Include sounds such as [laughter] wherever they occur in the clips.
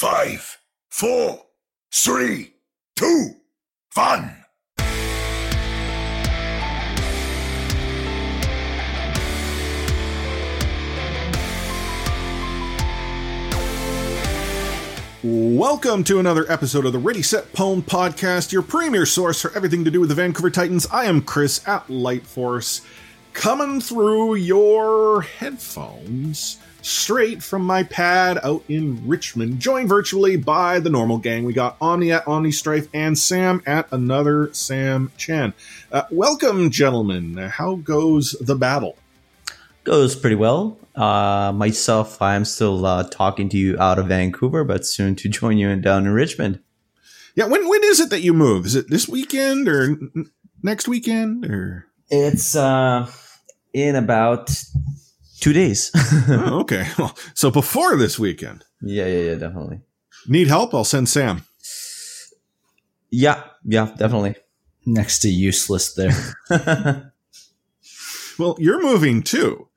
Five, four, three, two, one. Welcome to another episode of the Ready Set Pwn Podcast, your premier source for everything to do with the Vancouver Titans. I am Chris at Lightforce, coming through your headphones straight from my pad out in Richmond, joined virtually by the normal gang. We got Omni at Omni Strife and Sam at another Sam Chan. Uh, welcome, gentlemen. How goes the battle? Goes pretty well. Uh, myself, I'm still uh, talking to you out of Vancouver, but soon to [laughs] join you in, down in Richmond. Yeah, when when is it that you move? Is it this weekend or n- next weekend or? It's uh, in about two days. [laughs] oh, okay, well, so before this weekend. Yeah, yeah, yeah, definitely. Need help? I'll send Sam. Yeah, yeah, definitely. Next to useless there. [laughs] well, you're moving too.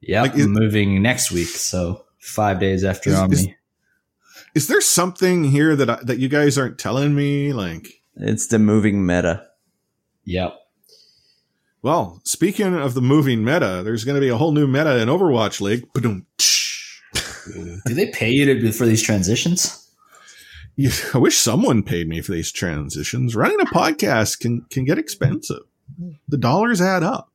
Yeah, like, I'm moving next week, so five days after is, Omni. Is, is, there something here that I, that you guys aren't telling me? Like, it's the moving meta. Yep. Well, speaking of the moving meta, there's going to be a whole new meta in Overwatch League. [laughs] Do they pay you to, for these transitions? I wish someone paid me for these transitions. Running a podcast can can get expensive. The dollars add up.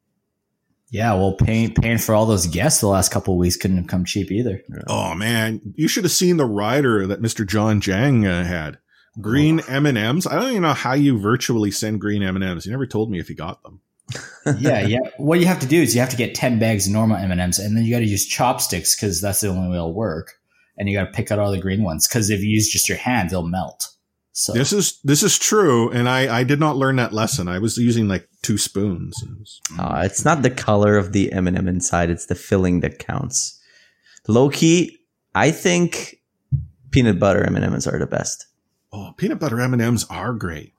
Yeah, well, paying paying for all those guests the last couple weeks couldn't have come cheap either. Oh man, you should have seen the rider that Mr. John Jang uh, had. Green oh. M and M's. I don't even know how you virtually send green M and M's. You never told me if you got them. Yeah, yeah. What you have to do is you have to get ten bags of normal M and M's, and then you got to use chopsticks because that's the only way it'll work. And you got to pick out all the green ones because if you use just your hand, they'll melt. So this is this is true, and I I did not learn that lesson. I was using like two spoons. Uh, it's not the color of the M and m inside; it's the filling that counts. Low key, I think peanut butter M and M's are the best. Oh, peanut butter M and M's are great.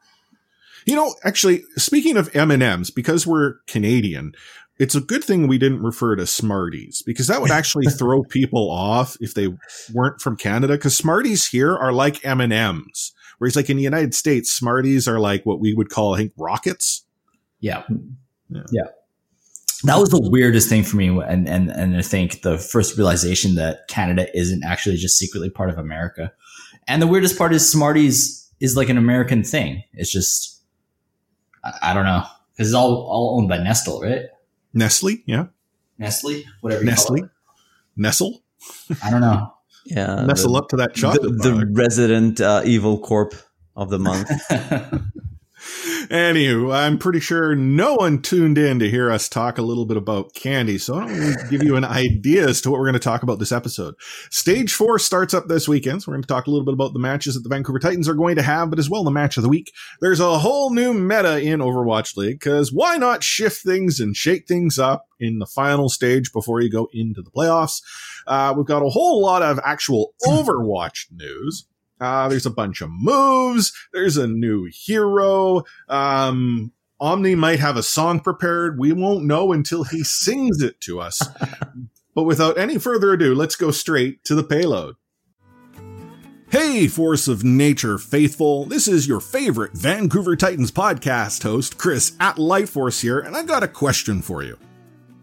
You know, actually, speaking of M and M's, because we're Canadian, it's a good thing we didn't refer to Smarties because that would [laughs] actually throw people off if they weren't from Canada. Because Smarties here are like M and M's Whereas like in the United States, Smarties are like what we would call, I think, rockets. Yeah. Yeah. yeah. That was the weirdest thing for me. And, and, and I think the first realization that Canada isn't actually just secretly part of America. And the weirdest part is Smarties is like an American thing. It's just, I, I don't know. Cause it's all, all owned by Nestle, right? Nestle. Yeah. Nestle, whatever Nestle. Nestle. I don't know [laughs] yeah, nestle the, up to that chocolate. The, the resident uh, evil corp of the month. [laughs] Anywho, I'm pretty sure no one tuned in to hear us talk a little bit about candy, so I don't give you an idea as to what we're going to talk about this episode. Stage four starts up this weekend, so we're going to talk a little bit about the matches that the Vancouver Titans are going to have, but as well the match of the week. There's a whole new meta in Overwatch League, because why not shift things and shake things up in the final stage before you go into the playoffs? Uh, we've got a whole lot of actual Overwatch news. Uh, there's a bunch of moves. There's a new hero. Um, Omni might have a song prepared. We won't know until he sings it to us. [laughs] but without any further ado, let's go straight to the payload. Hey, Force of Nature faithful. This is your favorite Vancouver Titans podcast host, Chris at Lightforce here, and I've got a question for you.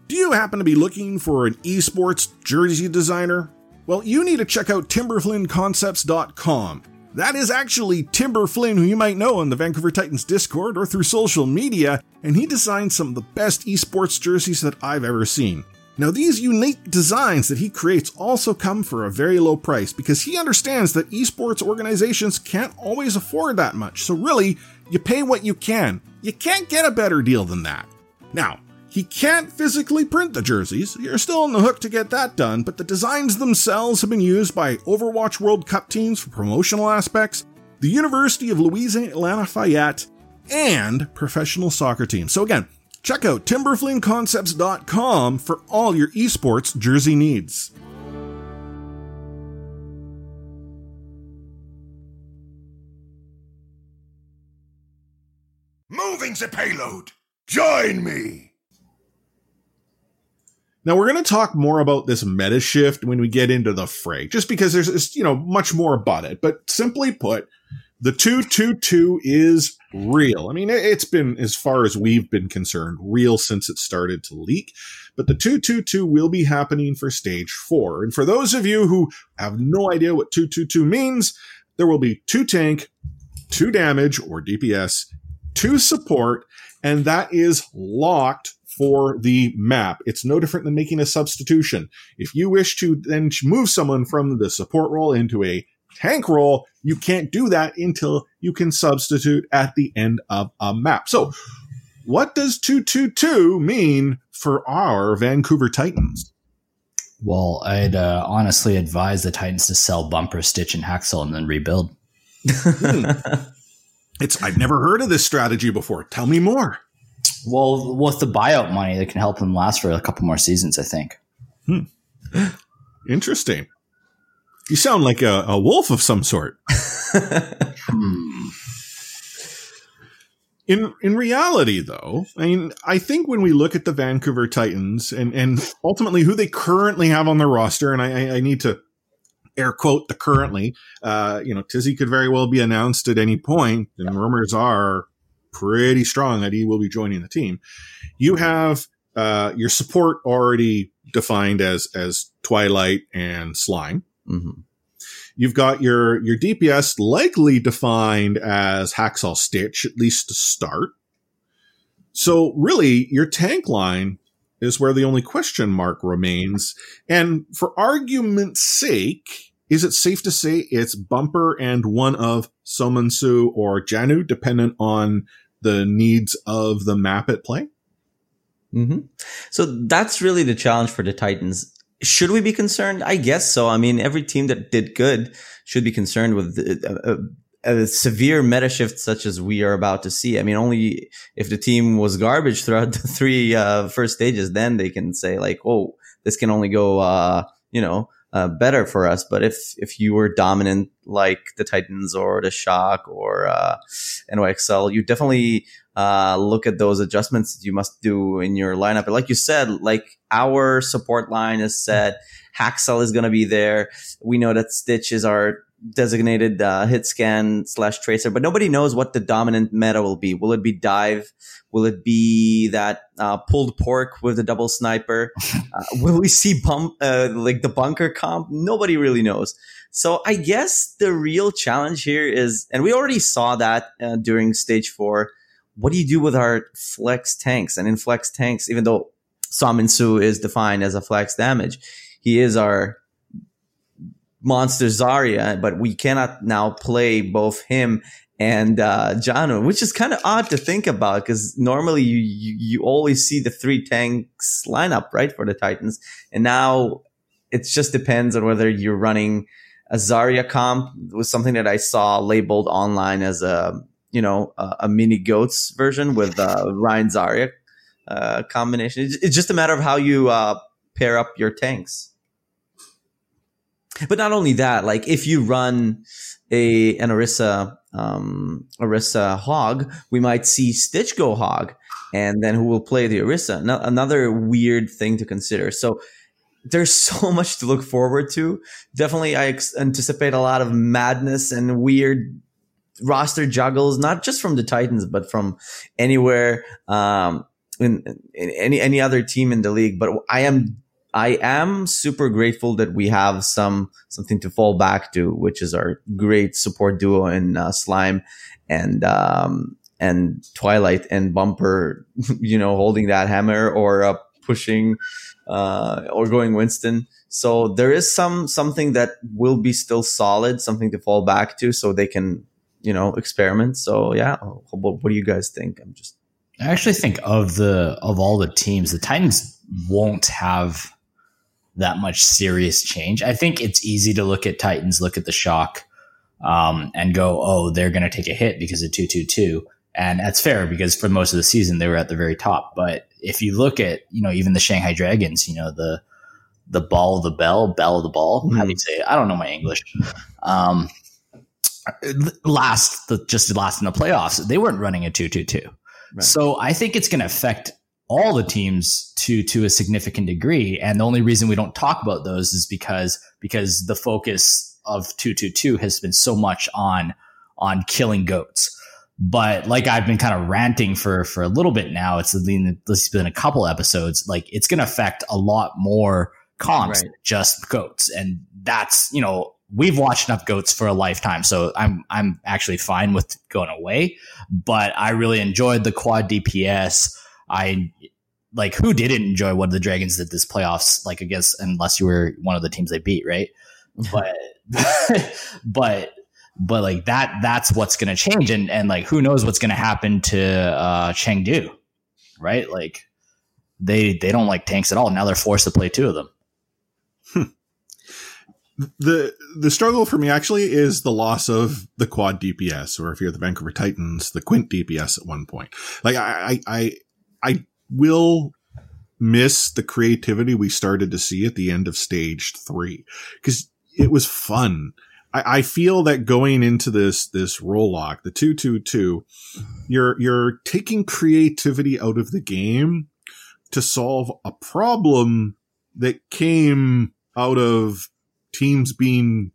Do you happen to be looking for an esports jersey designer? Well, you need to check out timberflynnconcepts.com. That is actually Timber Flynn, who you might know on the Vancouver Titans Discord or through social media, and he designs some of the best esports jerseys that I've ever seen. Now, these unique designs that he creates also come for a very low price because he understands that esports organizations can't always afford that much. So, really, you pay what you can. You can't get a better deal than that. Now, he can't physically print the jerseys. You're still on the hook to get that done, but the designs themselves have been used by Overwatch World Cup teams for promotional aspects, the University of Louisiana Lafayette, and professional soccer teams. So again, check out timberflynnconcepts.com for all your esports jersey needs. Moving the payload. Join me. Now we're going to talk more about this meta shift when we get into the fray, just because there's, you know, much more about it. But simply put, the 222 is real. I mean, it's been, as far as we've been concerned, real since it started to leak. But the 222 will be happening for stage four. And for those of you who have no idea what 222 means, there will be two tank, two damage or DPS, two support, and that is locked for the map. It's no different than making a substitution. If you wish to then move someone from the support role into a tank role, you can't do that until you can substitute at the end of a map. So, what does 222 mean for our Vancouver Titans? Well, I'd uh, honestly advise the Titans to sell Bumper, Stitch, and Haksal and then rebuild. [laughs] hmm. It's I've never heard of this strategy before. Tell me more. Well, with the buyout money, that can help them last for a couple more seasons, I think. Hmm. Interesting. You sound like a, a wolf of some sort. hmm. [laughs] In in reality, though, I mean, I think when we look at the Vancouver Titans and and ultimately who they currently have on their roster, and I, I need to air quote the currently, uh, you know, Tizzy could very well be announced at any point, and rumors are pretty strong that he will be joining the team. You have uh, your support already defined as as Twilight and Slime. Mm-hmm. You've got your your DPS likely defined as Haksal Stitch, at least to start. So really, your tank line is where the only question mark remains. And for argument's sake, is it safe to say it's Bumper and one of Seominsoo or Janu, dependent on the needs of the map at play. Mm-hmm. So that's really the challenge for the Titans. Should we be concerned? I guess so. I mean, every team that did good should be concerned with a, a, a severe meta shift such as we are about to see. I mean, only if the team was garbage throughout [laughs] the three uh, first stages, then they can say like, "Oh, this can only go, uh, you know, uh, better for us. But if if you were dominant like the Titans or the Shock or uh, NYXL, you definitely uh, look at those adjustments you must do in your lineup. And like you said, like our support line is set. Haksal is going to be there. We know that Stitch is our designated uh, hit scan slash tracer, but nobody knows what the dominant meta will be. Will it be dive? Will it be that uh, pulled pork with the double sniper? [laughs] Uh, will we see bump uh, like the bunker comp? Nobody really knows. So I guess the real challenge here is, and we already saw that uh, during stage four. What do you do with our flex tanks? And in flex tanks, even though Seominsoo is defined as a flex damage, he is our monster Zarya, but we cannot now play both him and uh, Janu, which is kind of odd to think about because normally you, you, you always see the three tanks lineup right for the Titans, and now it just depends on whether you're running a Zarya comp was something that I saw labeled online as a you know a, a mini goats version with uh, Rein Zarya uh, combination. It's, it's, just a matter of how you uh, pair up your tanks. But not only that, like if you run a an Orisa um, Orisa Hog, we might see Stitch go Hog, and then who will play the Orisa? No, another weird thing to consider. So there's [laughs] so much to look forward to. Definitely, I ex- anticipate a lot of madness and weird roster juggles, not just from the Titans, but from anywhere um, in, in any any other team in the league. But I am I am super grateful that we have some something to fall back to, which is our great support duo in uh, Slime and um, and Twilight and Bumper, [laughs] you know, holding that hammer or uh, pushing uh, or going Winston. So there is some something that will be still solid, something to fall back to, so they can you know experiment. So yeah, what, what do you guys think? I'm just. I actually think of the of all the teams, the Titans won't have that much serious change. I think it's easy to look at Titans, look at the shock, um, and go, oh, they're going to take a hit because of 222. And that's fair because for most of the season, they were at the very top. But if you look at, you know, even the Shanghai Dragons, you know, the, the ball of the bell, bell of the ball, mm-hmm. how do you say it? I don't know my English. Um, last, the, just last in the playoffs, they weren't running a 222. Right. So I think it's going to affect all the teams to to a significant degree. And the only reason we don't talk about those is because because the focus of 222 has been so much on on killing goats. But like I've been kind of ranting for for a little bit now, it's been it's been a couple episodes. Like it's going to affect a lot more comps, right. just goats, and that's you know we've watched enough goats for a lifetime, so I'm I'm actually fine with going away. But I really enjoyed the quad DPS. I like who didn't enjoy what the Dragons did this playoffs like I guess unless you were one of the teams they beat, right? [laughs] but but but like that that's what's going to change and and like who knows what's going to happen to uh Chengdu, right? Like they they don't like tanks at all. Now they're forced to play two of them. Hmm. The the struggle for me actually is the loss of the quad DPS, or if you're the Vancouver Titans, the Quint DPS at one point. Like I I I, I will miss the creativity we started to see at the end of stage three because it was fun. I, I feel that going into this this role lock, the two two two, you're you're taking creativity out of the game to solve a problem that came out of teams being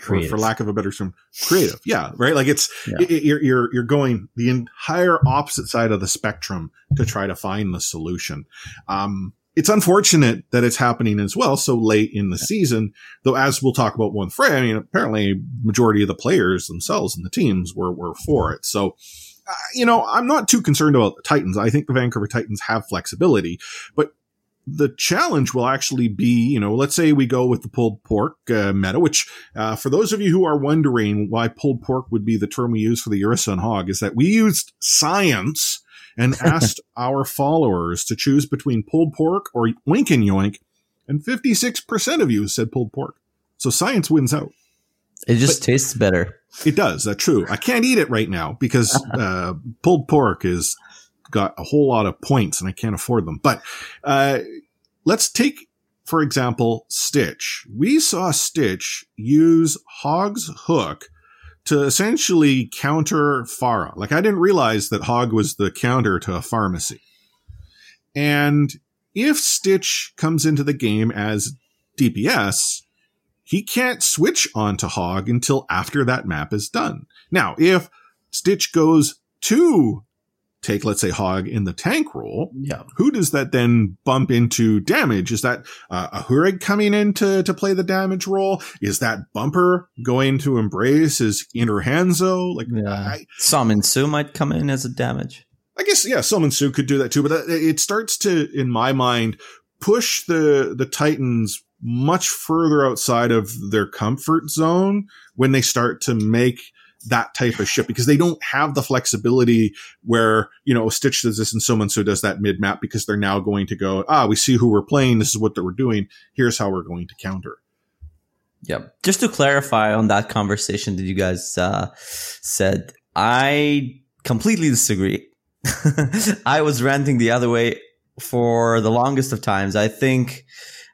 for, for, lack of a better term, creative. Yeah, right. Like it's yeah. you're you're you're going the entire opposite side of the spectrum to try to find the solution. Um, it's unfortunate that it's happening as well so late in the season. Though, as we'll talk about one Frey, I mean, apparently majority of the players themselves and the teams were were for it. So, uh, you know, I'm not too concerned about the Titans. I think the Vancouver Titans have flexibility, but the challenge will actually be, you know, let's say we go with the pulled pork uh, meta, which uh, for those of you who are wondering why pulled pork would be the term we use for the Urison hog, is that we used science and [laughs] asked our followers to choose between pulled pork or Wink and Yoink, and 56% of you said pulled pork. So science wins out. It just but tastes better. It does. That's true. I can't eat it right now because [laughs] uh, pulled pork is got a whole lot of points and I can't afford them. But uh, let's take, for example, Stitch. We saw Stitch use Hog's hook to essentially counter Pharah. Like I didn't realize that Hog was the counter to a pharmacy. And if Stitch comes into the game as DPS, he can't switch onto Hog until after that map is done. Now, if Stitch goes to take, let's say, Hog in the tank role, yeah. who does that then bump into damage? Is that uh, a Hooreg coming in to, to play the damage role? Is that Bumper going to embrace his inner Hanzo? Like, yeah. I, Su might come in as a damage. I guess, yeah, Su could do that too, but that, it starts to, in my mind, push the, the Titans much further outside of their comfort zone when they start to make that type of ship because they don't have the flexibility where, you know, Stitch does this and so and so does that mid map because they're now going to go, ah, we see who we're playing. This is what we're doing. Here's how we're going to counter. Yep. Just to clarify on that conversation that you guys uh, said, I completely disagree. [laughs] I was ranting the other way for the longest of times. I think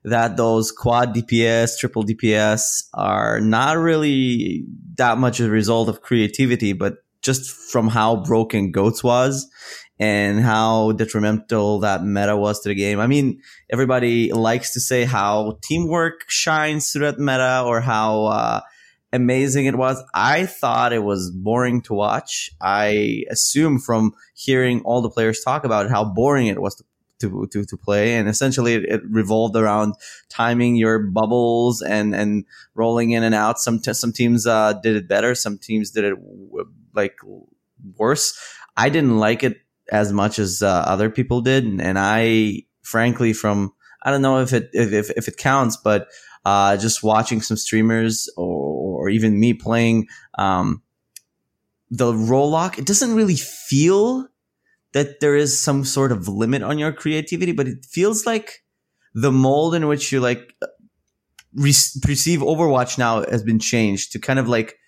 that those quad DPS, triple DPS are not really that much a result of creativity, but just from how broken Goats was and how detrimental that meta was to the game. I mean, everybody likes to say how teamwork shines through that meta or how uh, amazing it was. I thought it was boring to watch. I assume from hearing all the players talk about it, how boring it was to to, to, to play. And essentially it, it, revolved around timing your bubbles and, and rolling in and out. Some, t- some teams, uh, did it better. Some teams did it like worse. I didn't like it as much as uh, other people did. And, and, I, frankly, from, I don't know if it, if, if it counts, but, uh, just watching some streamers or, or even me playing, um, the role lock, it doesn't really feel that there is some sort of limit on your creativity, but it feels like the mold in which you like re- perceive Overwatch now has been changed to kind of like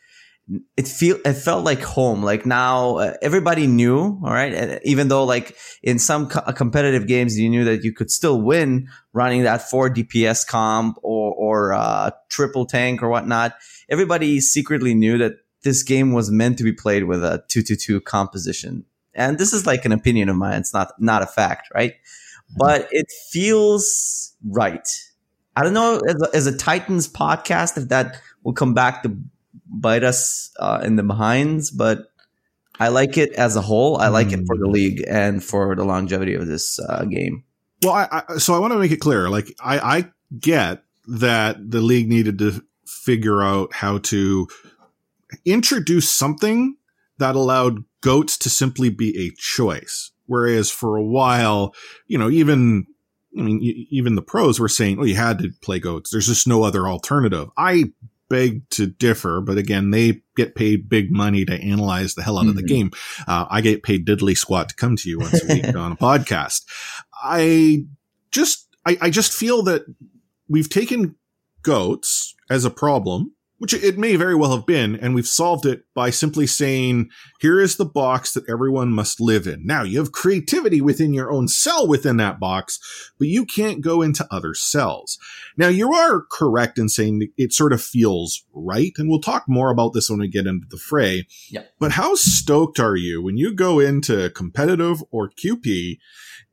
it feel it felt like home. Like now uh, everybody knew, all right. Even though like in some co- competitive games you knew that you could still win running that four DPS comp or or uh, triple tank or whatnot. Everybody secretly knew that this game was meant to be played with a two two two composition and this is like an opinion of mine. It's not not a fact, right? But it feels right. I don't know as a, as a Titans podcast if that will come back to bite us uh, in the behinds, but I like it as a whole. I like mm. it for the hmm. league and for the longevity of this uh, game. Well, I, I, so I want to make it clear. Like I, I get that the league needed to figure out how to introduce something that allowed goats to simply be a choice. Whereas for a while, you know, even I mean, even the pros were saying, "Oh, you had to play goats. There's just no other alternative." I beg to differ, but again, they get paid big money to analyze the hell out mm-hmm. of the mm-hmm. game. Uh, I get paid diddly squat to come to you once a week [laughs] on a podcast. I just, I, I just feel that we've taken goats as a problem which it may very well have been, and we've solved it by simply saying, here is the box that everyone must live in. Now, you have creativity within your own cell within that box, but you can't go into other cells. Now, you are correct in saying it sort of feels right, and we'll talk more about this when we get into the fray. Yep. But how stoked are you when you go into competitive or QP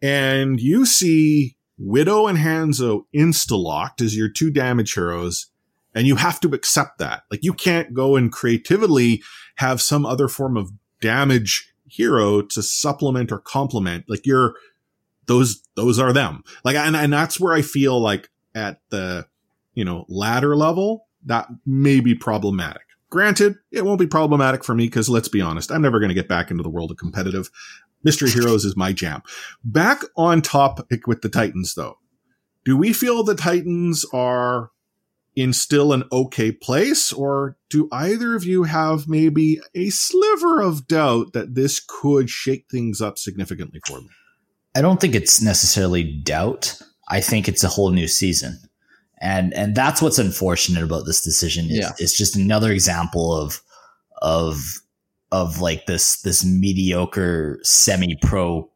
and you see Widow and Hanzo insta-locked as your two damage heroes and you have to accept that. Like you can't go and creatively have some other form of damage hero to supplement or complement. Like you're, those, those are them. Like, and, and that's where I feel like at the, you know, ladder level, that may be problematic. Granted, it won't be problematic for me because let's be honest, I'm never going to get back into the world of competitive. Mystery Heroes is my jam. Back on topic with the Titans though. Do we feel the Titans are in still an okay place? Or do either of you have maybe a sliver of doubt that this could shake things up significantly for them? I don't think it's necessarily doubt. I think it's a whole new season. And and that's what's unfortunate about this decision. Is, yeah. It's just another example of of of like this this mediocre semi pro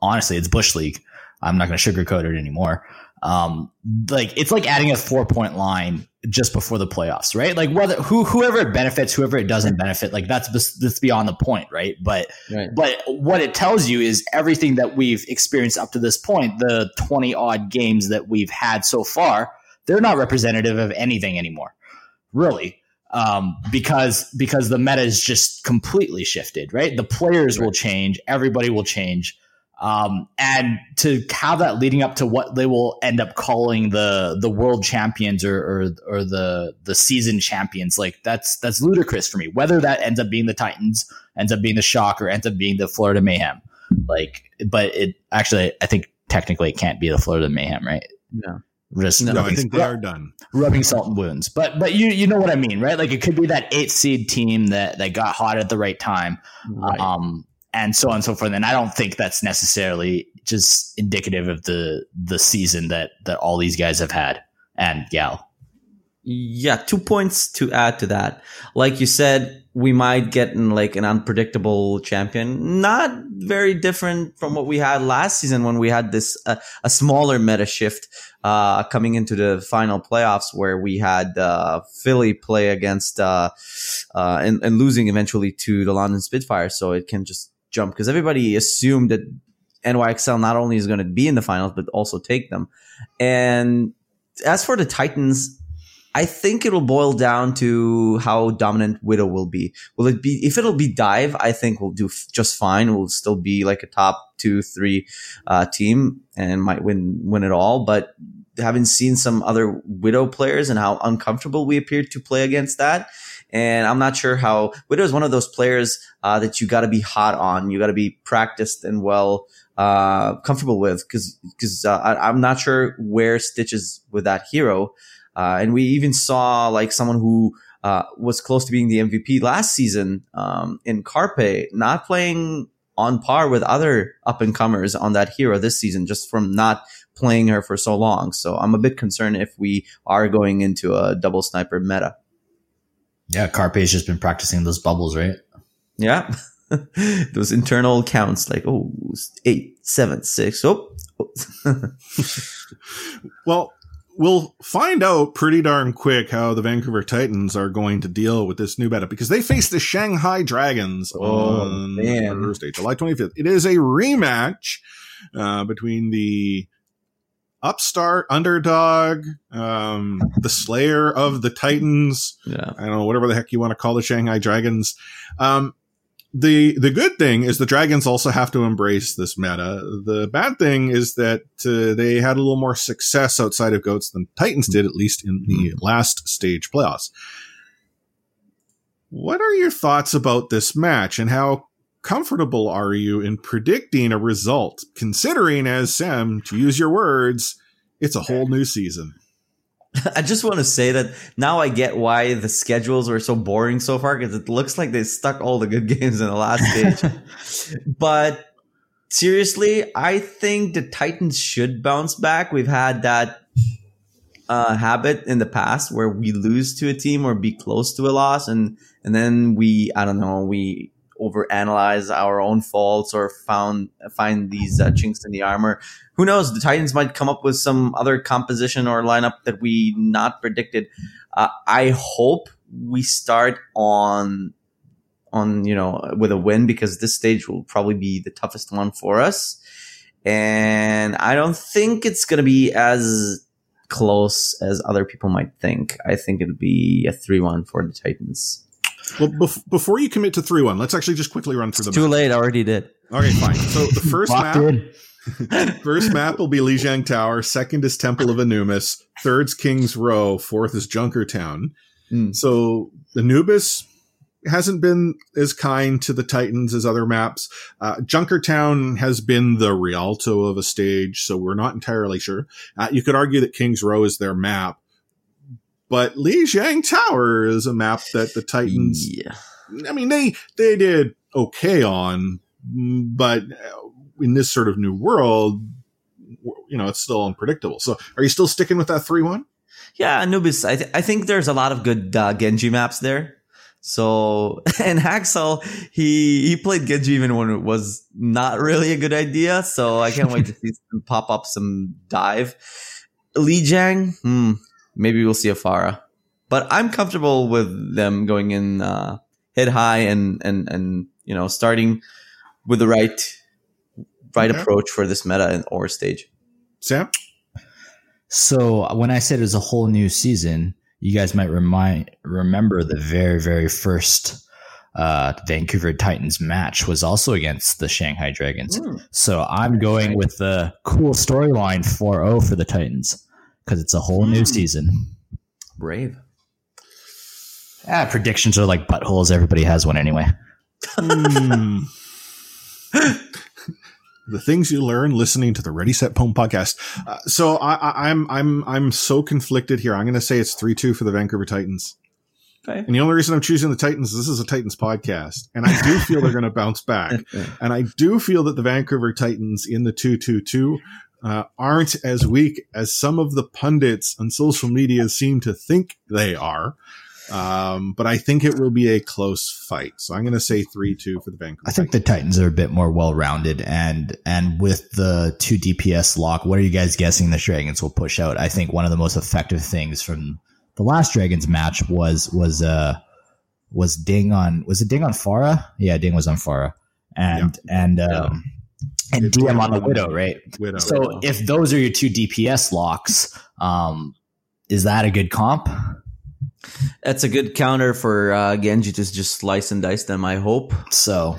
honestly, it's Bush League. I'm not going to sugarcoat it anymore um, like it's like adding a four point line just before the playoffs, right? Like whether who whoever it benefits, whoever it doesn't benefit, like that's that's beyond the point, right? But right. but what it tells you is everything that we've experienced up to this point, the twenty odd games that we've had so far, they're not representative of anything anymore, really. Um, because because the meta is just completely shifted, right? The players right. will change, everybody will change. Um, and to have that leading up to what they will end up calling the the world champions or, or or the the season champions, like that's that's ludicrous for me. Whether that ends up being the Titans, ends up being the Shock, or ends up being the Florida Mayhem, like, but it actually, I think technically it can't be the Florida Mayhem, right? No. Just no, I think they are done. Rubbing salt in wounds, but but you you know what I mean, right? Like it could be that eight seed team that that got hot at the right time, right. um, and so on and so forth. And I don't think that's necessarily just indicative of the the season that that all these guys have had and Gal. Yeah, two points to add to that. Like you said, we might get in like an unpredictable champion, not very different from what we had last season when we had this uh, a smaller meta shift uh, coming into the final playoffs where we had uh, Philly play against uh, uh, and, and losing eventually to the London Spitfire, so it can just jump because everybody assumed that NYXL not only is going to be in the finals but also take them. And as for the Titans, I think it'll boil down to how dominant Widow will be. Will it be if it'll be dive? I think we'll do f- just fine. We'll still be like a top two, three uh, team and might win win it all. But having seen some other Widow players and how uncomfortable we appeared to play against that, and I'm not sure how Widow is one of those players uh, that you got to be hot on. You got to be practiced and well uh, comfortable with because because uh, I'm not sure where Stitch is with that hero. Uh, and we even saw like someone who uh, was close to being the MVP last season um, in Carpe, not playing on par with other up and comers on that hero this season, just from not playing her for so long. So I'm a bit concerned if we are going into a double sniper meta. Yeah, Carpe's just been practicing those bubbles, right? Yeah. [laughs] those internal counts like, oh, eight, seven, six. Oh. [laughs] well, we'll find out pretty darn quick how the Vancouver Titans are going to deal with this new meta because they face the Shanghai Dragons Oh, on man. Thursday, July 25th. It is a rematch uh, between the upstart underdog, um, the slayer of the Titans, Yeah. I don't know, whatever the heck you want to call the Shanghai Dragons. Um, the the good thing is the dragons also have to embrace this meta. The bad thing is that uh, they had a little more success outside of goats than Titans did, at least in the last stage playoffs. What are your thoughts about this match, and how comfortable are you in predicting a result, considering, as Sam, to use your words, it's a whole new season? [laughs] I just want to say that now I get why the schedules were so boring so far because it looks like they stuck all the good [laughs] games in the last stage. [laughs] but seriously, I think the Titans should bounce back. We've had that uh, habit in the past where we lose to a team or be close to a loss, and and then we I don't know we overanalyze our own faults or found find these uh, chinks in the armor. Who knows? The Titans might come up with some other composition or lineup that we not predicted. Uh, I hope we start on on you know with a win because this stage will probably be the toughest one for us, and I don't think it's going to be as close as other people might think. I think it'll be a three-one for the Titans. Well, bef- before you commit to 3 1, let's actually just quickly run through the Too late, I already did. Okay, fine. So the [laughs] first map, in. [laughs] [laughs] first map will be Lijiang Tower. Second is Temple of Anubis. Third's King's Row. Fourth is Junkertown. Mm. So Anubis hasn't been as kind to the Titans as other maps. Uh, Junkertown has been the Rialto of a stage, so we're not entirely sure. Uh, you could argue that King's Row is their map, but Lijiang Tower is a map that the Titans Yeah. I mean, they they did okay on, but in this sort of new world, you know, it's still unpredictable. So, are you still sticking with that three one? Yeah, Anubis. I, th- I think there's a lot of good uh, Genji maps there. So, [laughs] and Haksal, he he played Genji even when it was not really a good idea. So I can't wait to [laughs] see some pop up some dive. Lijiang, hmm, maybe we'll see a Pharah, but I'm comfortable with them going in uh, head high and and and you know starting with the right right Okay. approach for this meta and or stage. Sam, So when I said it was a whole new season, you guys might remind remember the very very first uh, Vancouver Titans match was also against the Shanghai Dragons. So I'm going with the cool storyline 4-0 for the Titans because it's a whole new season. Brave. Ah, predictions are like buttholes. Everybody has one anyway. Hmm. [laughs] the things you learn listening to the Ready Set Pwn podcast. Uh, so, I, I, I'm I'm I'm so conflicted here. I'm going to say it's three two for the Vancouver Titans. Okay. And the only reason I'm choosing the Titans is this is a Titans podcast, and I do feel they're going to bounce back. [laughs] And I do feel that the Vancouver Titans in the 222 uh, aren't as weak as some of the pundits on social media seem to think they are. Um, but I think it will be a close fight. So I'm going to say 3 2 for the Vancouver I think the Titans are a bit more well rounded, and and with the two DPS lock, what are you guys guessing the Dragons will push out? I think one of the most effective things from the last Dragons match was was uh was Ding on was it Ding on Pharah? Yeah, Ding was on Pharah, and and um and It's DM on the DM. Widow, right? Widow. So if those are your two DPS locks, um, is that a good comp? That's a good counter for uh, Genji to just slice and dice them. I hope. So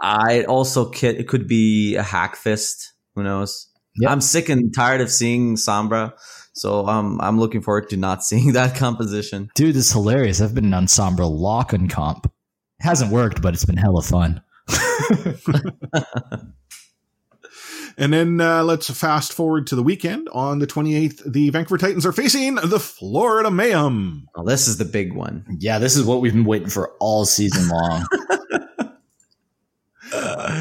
I also could, it could be a hack fist. Who knows? Yep. I'm sick and tired of seeing Sombra, so um, I'm looking forward to not [laughs] seeing that composition. Dude, this is hilarious. I've been an ensemble lock and comp. It hasn't worked, but it's been hella fun. [laughs] [laughs] And then uh, let's fast forward to the weekend. On the 28th, the Vancouver Titans are facing the Florida Mayhem. Well, this is the big one. Yeah, this is what we've been waiting for all season long. [laughs]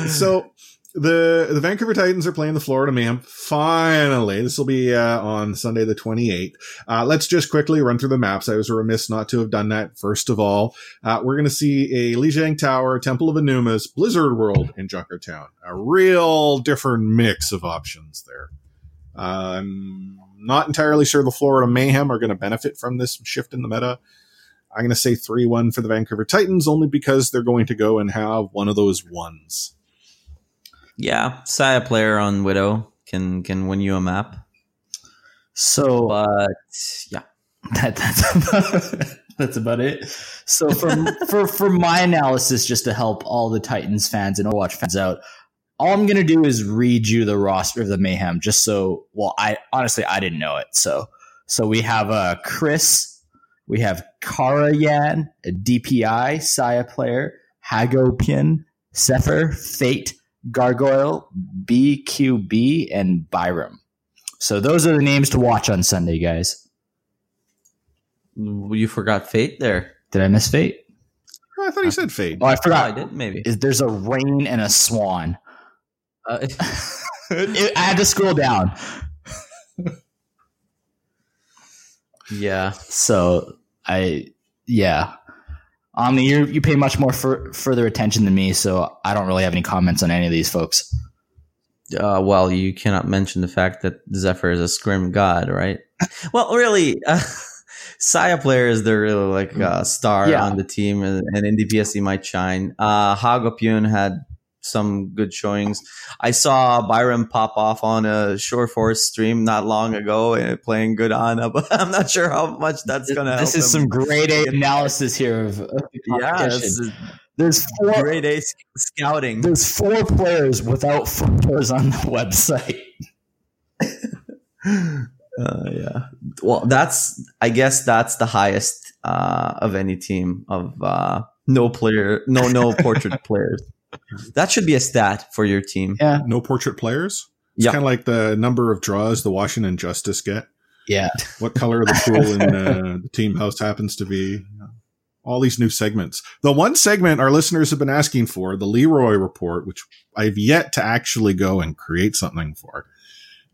So the the Vancouver Titans are playing the Florida Mayhem. Finally, this will be uh, on Sunday the 28th. Uh, let's just quickly run through the maps. I was remiss not to have done that. First of all, uh, we're going to see a Lijiang Tower, Temple of Anubis, Blizzard World, and Junkertown. A real different mix of options there. I'm not entirely sure the Florida Mayhem are going to benefit from this shift in the meta. I'm going to say 3 1 for the Vancouver Titans only because they're going to go and have one of those ones. Yeah, Saya player on Widow can can win you a map. So, but yeah, [laughs] that, that's about, [laughs] that's about it. So for [laughs] for for my analysis, just to help all the Titans fans and Overwatch fans out, all I'm gonna do is read you the roster of the Mayhem, just so. Well, I honestly I didn't know it, so so we have uh, Chris, we have Karayan, a DPI, Saya player, Hagopeun, Sefer, Fate, Gargoyle, BQB, and Byrem. So those are the names to watch on Sunday, guys. You forgot Fate there. Did I miss Fate? Oh, I thought he said Fate. Oh, I Oh, forgot. I did maybe. Is there's a rain and a swan. Uh, [laughs] It- I had to scroll down. yeah, So I, yeah, Omni, you you pay much more for, further attention than me, so I don't really have any comments on any of these folks. uh, well, you cannot mention the fact that Zephyr is a scrim god, right? [laughs] well, really, uh, [laughs] Saya player is the really like uh, star Yeah. on the team, and, and in DPS he might shine. Uh, Hagopeun had some good showings. I saw Byrem pop off on a Shore Force stream not long ago and playing good Ana, [laughs] but I'm not sure how much that's gonna. This is him. some grade A analysis here of, of yeah, this is there's four grade A scouting. there's four players without photos on the website. [laughs] Uh, yeah. Well, that's I guess that's the highest uh, of any team of uh, no player, no no portrait [laughs] players. That should be a stat for your team. Yeah, No portrait players? It's Yeah. kind of like the number of draws the Washington Justice get. yeah. What color the [laughs] pool in uh, the team house happens to be. All these new segments. The one segment our listeners have been asking for, the Leroy report, which I've yet to actually go and create something for.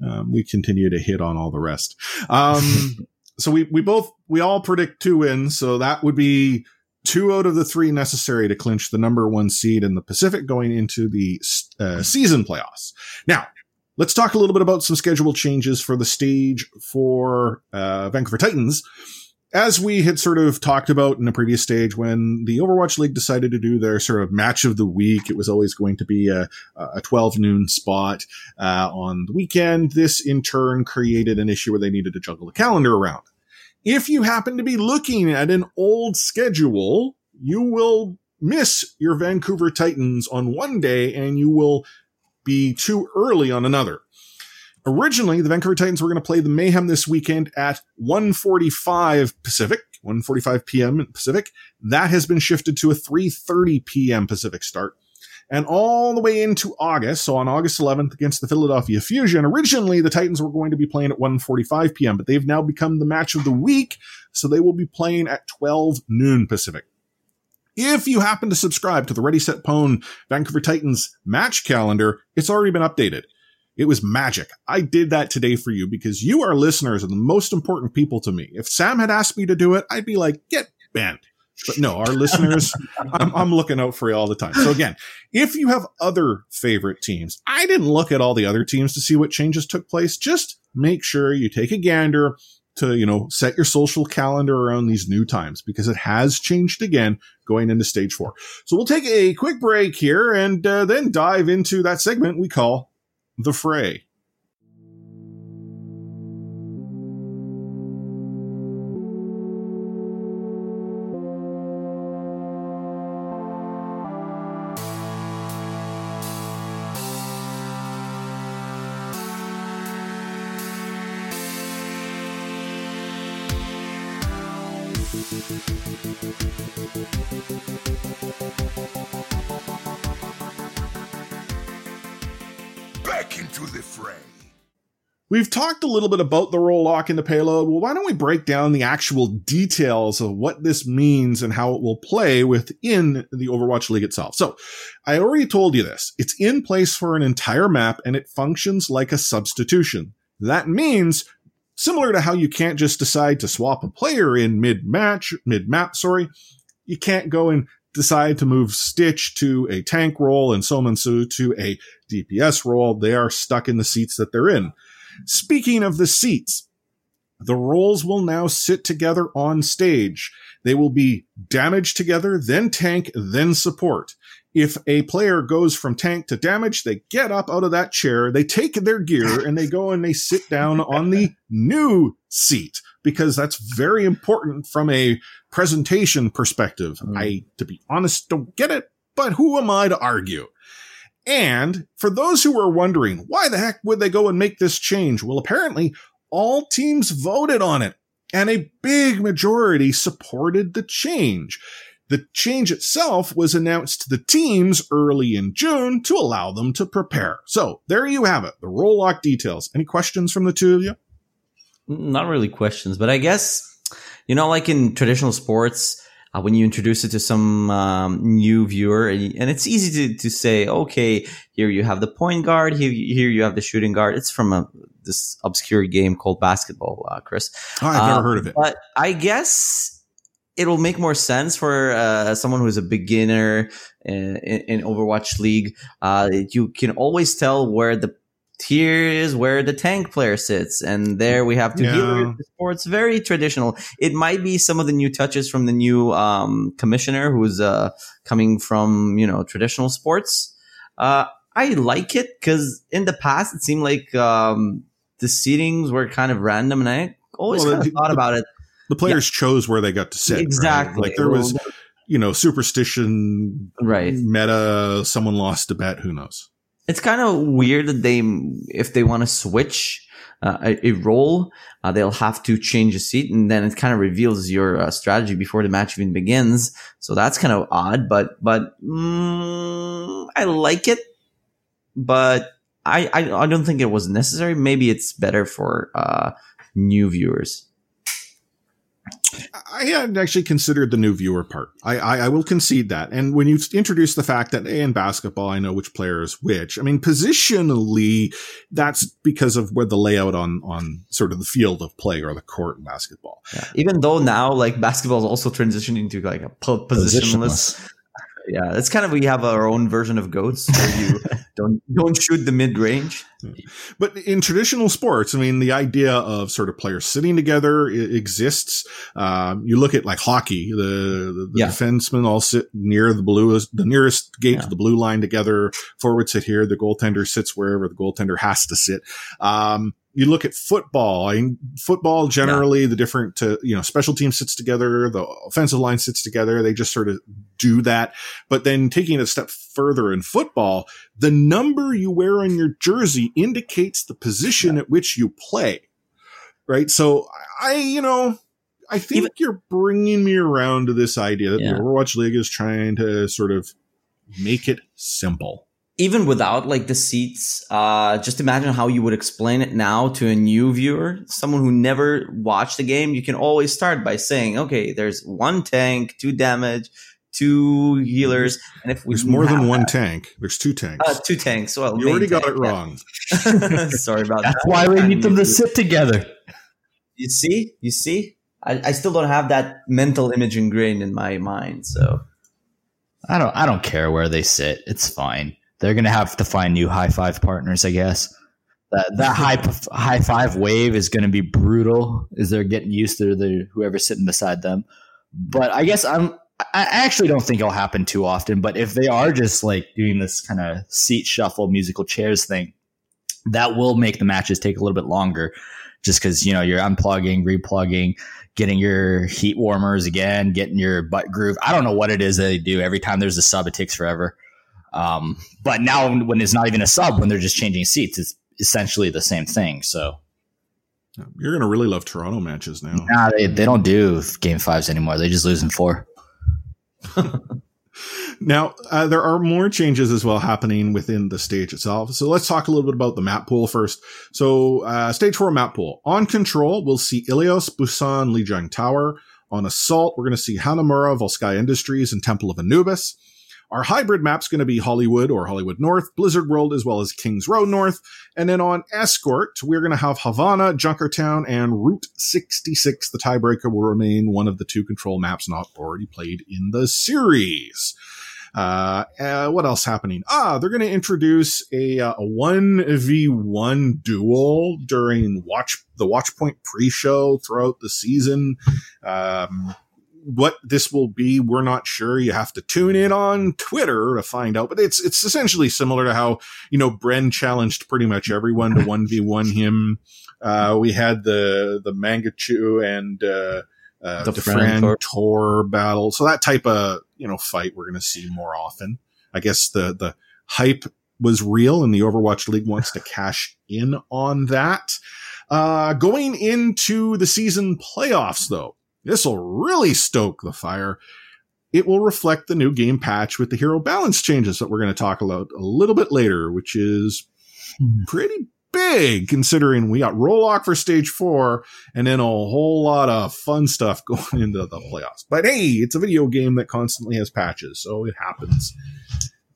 Um, we continue to hit on all the rest. Um, [laughs] so we, we both, we all predict two wins. So that would be two out of the three necessary to clinch the number one seed in the Pacific going into the uh, season playoffs. Now, let's talk a little bit about some schedule changes for the stage for uh, Vancouver Titans. As we had sort of talked about in a previous stage, when the Overwatch League decided to do their sort of match of the week, it was always going to be a, a 12 noon spot uh, on the weekend. This in turn created an issue where they needed to juggle the calendar around. If you happen to be looking at an old schedule, you will miss your Vancouver Titans on one day and you will be too early on another. Originally, the Vancouver Titans were going to play the Mayhem this weekend at 1:45 Pacific, 1:45 p.m. Pacific. That has been shifted to a 3:30 p.m. Pacific start. And all the way into August, so on August 11th against the Philadelphia Fusion, originally the Titans were going to be playing at 1:45 p.m., but they've now become the match of the week, so they will be playing at 12 noon Pacific. If you happen to subscribe to the Ready Set Pwn Vancouver Titans match calendar, it's already been updated. It was magic. I did that today for you because you, our listeners, are the most important people to me. If Sam had asked me to do it, I'd be like, get bent. But no, our listeners, [laughs] I'm, I'm looking out for you all the time. So again, if you have other favorite teams, I didn't look at all the other teams to see what changes took place. Just make sure you take a gander to, you know, set your social calendar around these new times because it has changed again going into stage four. So we'll take a quick break here and uh, then dive into that segment we call the fray. We've talked a little bit about the role lock and the payload. Well, why don't we break down the actual details of what this means and how it will play within the Overwatch League itself? So, I already told you this. It's in place for an entire map and it functions like a substitution. That means similar to how you can't just decide to swap a player in mid match, mid map, sorry, you can't go and decide to move Stitch to a tank role and Seominsoo to a DPS role. They are stuck in the seats that they're in. Speaking of the seats, the roles will now sit together on stage. They will be damage together, then tank, then support. If a player goes from tank to damage, they get up out of that chair, they take their gear, and they go and they sit down on the new seat because that's very important from a presentation perspective. Mm. I, to be honest, don't get it, but who am I to argue? And for those who are wondering, why the heck would they go and make this change? Well, apparently all teams voted on it and a big majority supported the change. The change itself was announced to the teams early in June to allow them to prepare. So there you have it, the role lock details. Any questions from the two of you? Not really questions, but I guess, you know, like in traditional sports, uh, when you introduce it to some um, new viewer, and and it's easy to, to say, okay, here you have the point guard, here, here you have the shooting guard. It's from a, this obscure game called basketball, uh, Chris. Oh, I've never Uh, heard of it. But I guess it'll make more sense for uh, someone who's a beginner in, in Overwatch League. Uh, you can always tell where the tier is, where the tank player sits, and there we have two Yeah. healers. The sport's very traditional. It might be some of the new touches from the new um, commissioner who's uh, coming from you know traditional sports. Uh, I like it because in the past it seemed like um, the seatings were kind of random, and I always Well, kind the- of thought the- about it. the players chose where they got to sit. right? Exactly. Like there was, you know, superstition, Right. meta, someone lost a bet, who knows? It's kind of weird that they, if they want to switch uh, a, a role, uh, they'll have to change a seat, and then it kind of reveals your uh, strategy before the match even begins. So that's kind of odd, but but mm, I like it, but I, I I don't think it was necessary. Maybe it's better for uh, new viewers. I hadn't actually considered the new viewer part. I, I, I will concede that. And when you introduce the fact that hey, in basketball, I know which player is which. I mean, positionally, that's because of where the layout on on sort of the field of play or the court in basketball. Yeah. Even though now like basketball is also transitioning into like a po- positionless. Yeah, it's kind of we have our own version of goats where you [laughs] don't don't shoot the mid range. But in traditional sports, I mean, the idea of sort of players sitting together exists. Um, you look at like hockey, the, the, the Yeah. defensemen all sit near the blue, the nearest gate Yeah. to the blue line together. Forward sit here. The goaltender sits wherever the goaltender has to sit. Um, you look at football. I mean, football generally, the different, uh, you know, special team sits together, the offensive line sits together. They just sort of do that. But then taking it a step further in football, the number you wear on your jersey indicates the position at which you play. Right. So I, you know, I think Even- you're bringing me around to this idea that Yeah. the Overwatch League is trying to sort of make it simple. Even without like the seats, uh, just imagine how you would explain it now to a new viewer, someone who never watched the game. You can always start by saying, "Okay, there's one tank, two damage, two healers, and if we There's more than one that- tank. There's two tanks. uh, two tanks. Well, you main already got tank, it yeah. wrong. [laughs] Sorry about That's that. That's why we need them to sit together. You see, you see, I, I still don't have that mental image ingrained in my mind. So I don't. I don't care where they sit. It's fine. They're gonna have to find new high five partners, I guess. That that high high five wave is gonna be brutal as they're getting used to the whoever's sitting beside them. But I guess I'm. I actually don't think it'll happen too often. But if they are just like doing this kind of seat shuffle, musical chairs thing, that will make the matches take a little bit longer. Just because you know you're unplugging, replugging, getting your heat warmers again, getting your butt groove. I don't know what it is that they do. Every time there's a sub, it takes forever. Um, but now when it's not even a sub, when they're just changing seats, it's essentially the same thing. So You're going to really love Toronto matches now. nah, they, they don't do game fives anymore. They just lose in four. [laughs] Now, uh, there are more changes as well happening within the stage itself. So let's talk a little bit about the map pool first. So, uh, stage four map pool. On control, we'll see Ilios, Busan, Lijiang Tower. On assault, we're going to see Hanamura, Volskaya Industries, and Temple of Anubis. Our hybrid map's going to be Hollywood or Hollywood North, Blizzard World, as well as King's Row North. And then on escort, we're going to have Havana, Junkertown, and Route 66. The tiebreaker will remain one of the two control maps not already played in the series. Uh, uh, what else happening? Ah, they're going to introduce a uh, a one v one duel during watch the Watchpoint pre-show throughout the season. Um, what this will be, we're not sure. You have to tune in on Twitter to find out. But it's it's essentially similar to how you know Bren challenged pretty much everyone to one v one him. Uh, we had the the Mangachu and uh, uh, The Defran Fran Tor battle. So that type of you know fight we're going to see more often. I guess the the hype was real, and the Overwatch League wants to cash in on that. Uh, going into the season playoffs, though, this will really stoke the fire. It will reflect the new game patch with the hero balance changes that we're going to talk about a little bit later, which is hmm. pretty big considering we got role lock for stage four and then a whole lot of fun stuff [laughs] going into the playoffs. But hey, it's a video game that constantly has patches, so it happens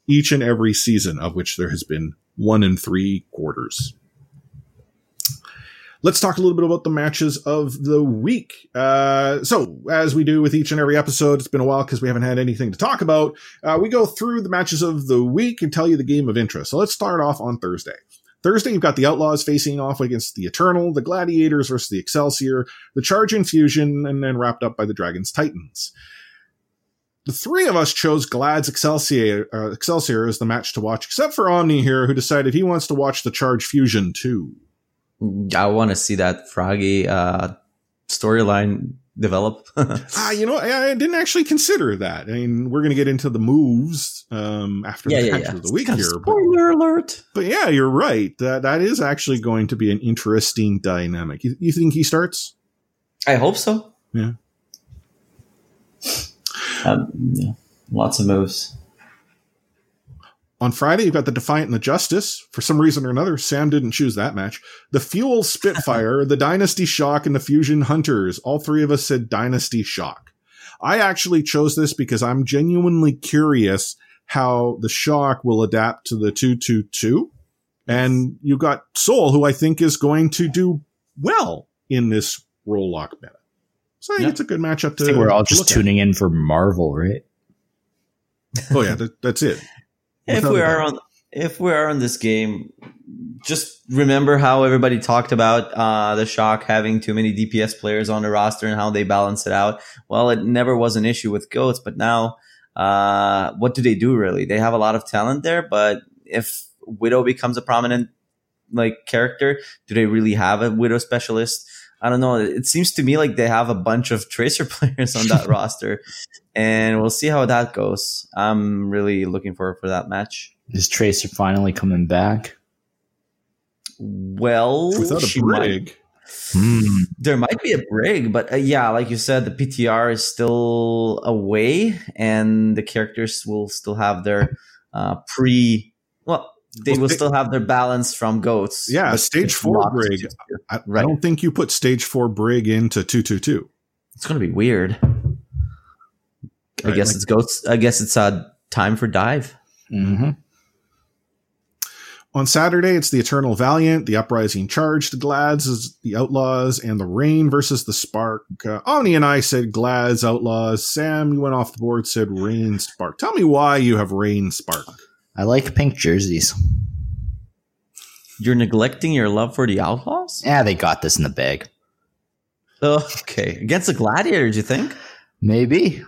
each and every season, of which there has been one and three quarters. Let's talk a little bit about the matches of the week. Uh, so, as we do with each and every episode, it's been a while because we haven't had anything to talk about. Uh, we go through the matches of the week and tell you the game of interest. So, let's start off on Thursday. Thursday, you've got the Outlaws facing off against the Eternal, the Gladiators versus the Excelsior, the Charge Infusion, and then wrapped up by the Dragons Titans. The three of us chose Glad's Excelsior, uh, Excelsior as the match to watch, except for Omni here, who decided he wants to watch the Charge Fusion too. I want to see that Fragi uh, storyline develop. [laughs] Ah, you know, I, I didn't actually consider that. I mean, we're going to get into the moves um, after yeah, the yeah, yeah. of the week here, but, Spoiler alert! but yeah, you're right. That that is actually going to be an interesting dynamic. You, you think he starts? I hope so. Yeah. Um, yeah. Lots of moves. On Friday, you've got the Defiant and the Justice. For some reason or another, Sam didn't choose that match. The Fuel Spitfire, [laughs] the Dynasty Shock, and the Fusion Hunters. All three of us said Dynasty Shock. I actually chose this because I'm genuinely curious how the Shock will adapt to the 222. And you got Soul, who I think is going to do well in this role lock meta. So I think Yeah. it's a good matchup to I think we're all just look at. tuning in for Marvel, right? Oh yeah, [laughs] that, that's it. If we are on if we are on this game just remember how everybody talked about uh, the shock having too many dps players on the roster and how they balance it out. Well it never was an issue with goats but now uh, what do they do really? They have a lot of talent there but if widow becomes a prominent like character do they really have a widow specialist i don't know it seems to me like they have a bunch of tracer [laughs] players on that [laughs] roster and we'll see how that goes i'm really looking forward for that match Is Tracer finally coming back? Well, Without a she might- brig. Hmm. there might be a brig, but uh, yeah, like you said, the PTR is still away, and the characters will still have their uh, pre. Well, they Well, will they- still have their balance from goats. Yeah, stage four brig. 222. I, I don't think you put stage four brig into 222. It's gonna be weird. I Right, guess like- it's goats. I guess it's uh, time for dive. Mhm. On Saturday, it's the Eternal Valiant, the Uprising Charge, the Glads, the Outlaws, and the Rain versus the Spark. Uh, Omni and I said Glads, Outlaws. Sam, you went off the board, said Rain, Spark. Tell me why you have Rain, Spark. I like pink jerseys. You're neglecting your love for the outlaws. Yeah, they got this in the bag. Okay, against the gladiators, you think? Maybe.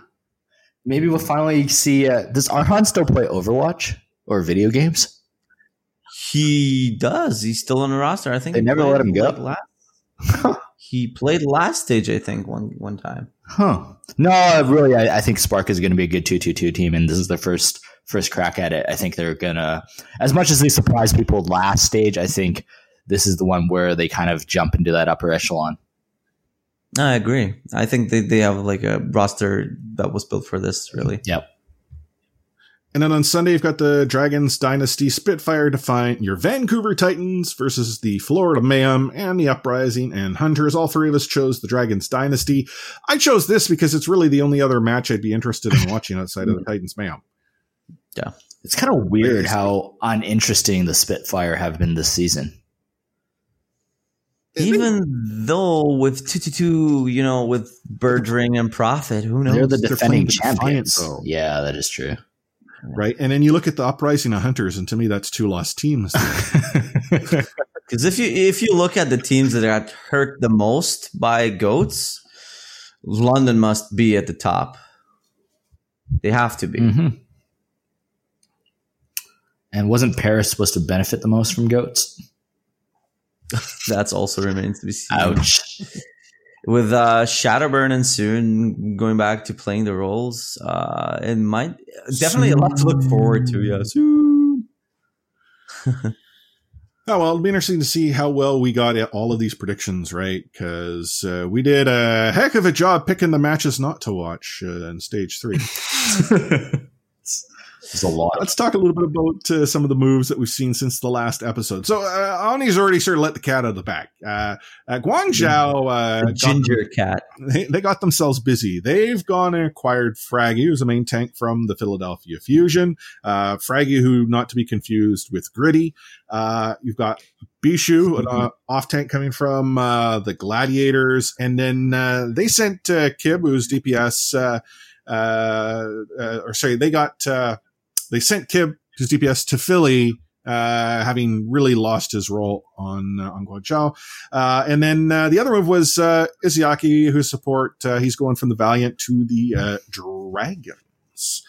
Maybe we'll finally see. Uh, does Arhan still play Overwatch or video games? He does. He's still on the roster. I think They never let him go? last- [laughs] he played last stage, I think, one one time. Huh. No, really, I, I think Spark is going to be a good two-two-two team, and this is the first first crack at it. I think they're gonna, as much as they surprised people last stage, I think this is the one where they kind of jump into that upper echelon. I agree. I think they, they have like a roster that was built for this. Really, Yep. And then on Sunday, you've got the Dragons Dynasty Spitfire Defiant, your Vancouver Titans versus the Florida Mayhem and the Uprising and Hunters. All three of us chose the Dragons Dynasty. I chose this because it's really the only other match I'd be interested in [laughs] watching outside of the Titans Mayhem. It's kind of weird how uninteresting the Spitfire have been this season. even though with two two two, you know, with Birdring and Profit, who knows? They're the They're defending Defiant, champions. yeah, that is true. right? And then you look at the uprising of hunters, and to me, that's two lost teams. [laughs] Because if you if you look at the teams that got hurt the most by goats, London must be at the top. They have to be. Mm-hmm. And wasn't Paris supposed to benefit the most from goats? [laughs] That's also remains to be seen. Ouch. [laughs] With uh, Shadowburn and soon going back to playing the roles, uh, it might definitely a lot to look forward to. Yeah, soon. [laughs] Oh, well, it'll be interesting to see how well we got at all of these predictions, right? Because uh, we did a heck of a job picking the matches not to watch uh, in stage three. There's a lot. Let's talk a little bit about uh, some of the moves that we've seen since the last episode. So, uh, Ani's already sort of let the cat out of the bag. Uh, uh, Guangzhou, uh, Ginger them- cat. they, they got themselves busy. They've gone and acquired Fragi, who's a main tank from the Philadelphia Fusion. Uh, Fragi, who not to be confused with Gritty. Uh, you've got Bischu, an uh, off tank coming from uh, the Gladiators, and then uh, they sent uh, Kib, who's DPS. Uh, uh, uh, or sorry, they got uh, they sent Kib, who's DPS, to Philly. Uh, having really lost his role on uh, on Guangzhou, uh, and then uh, the other move was uh, Izayaki, whose support uh, he's going from the Valiant to the uh, Dragons.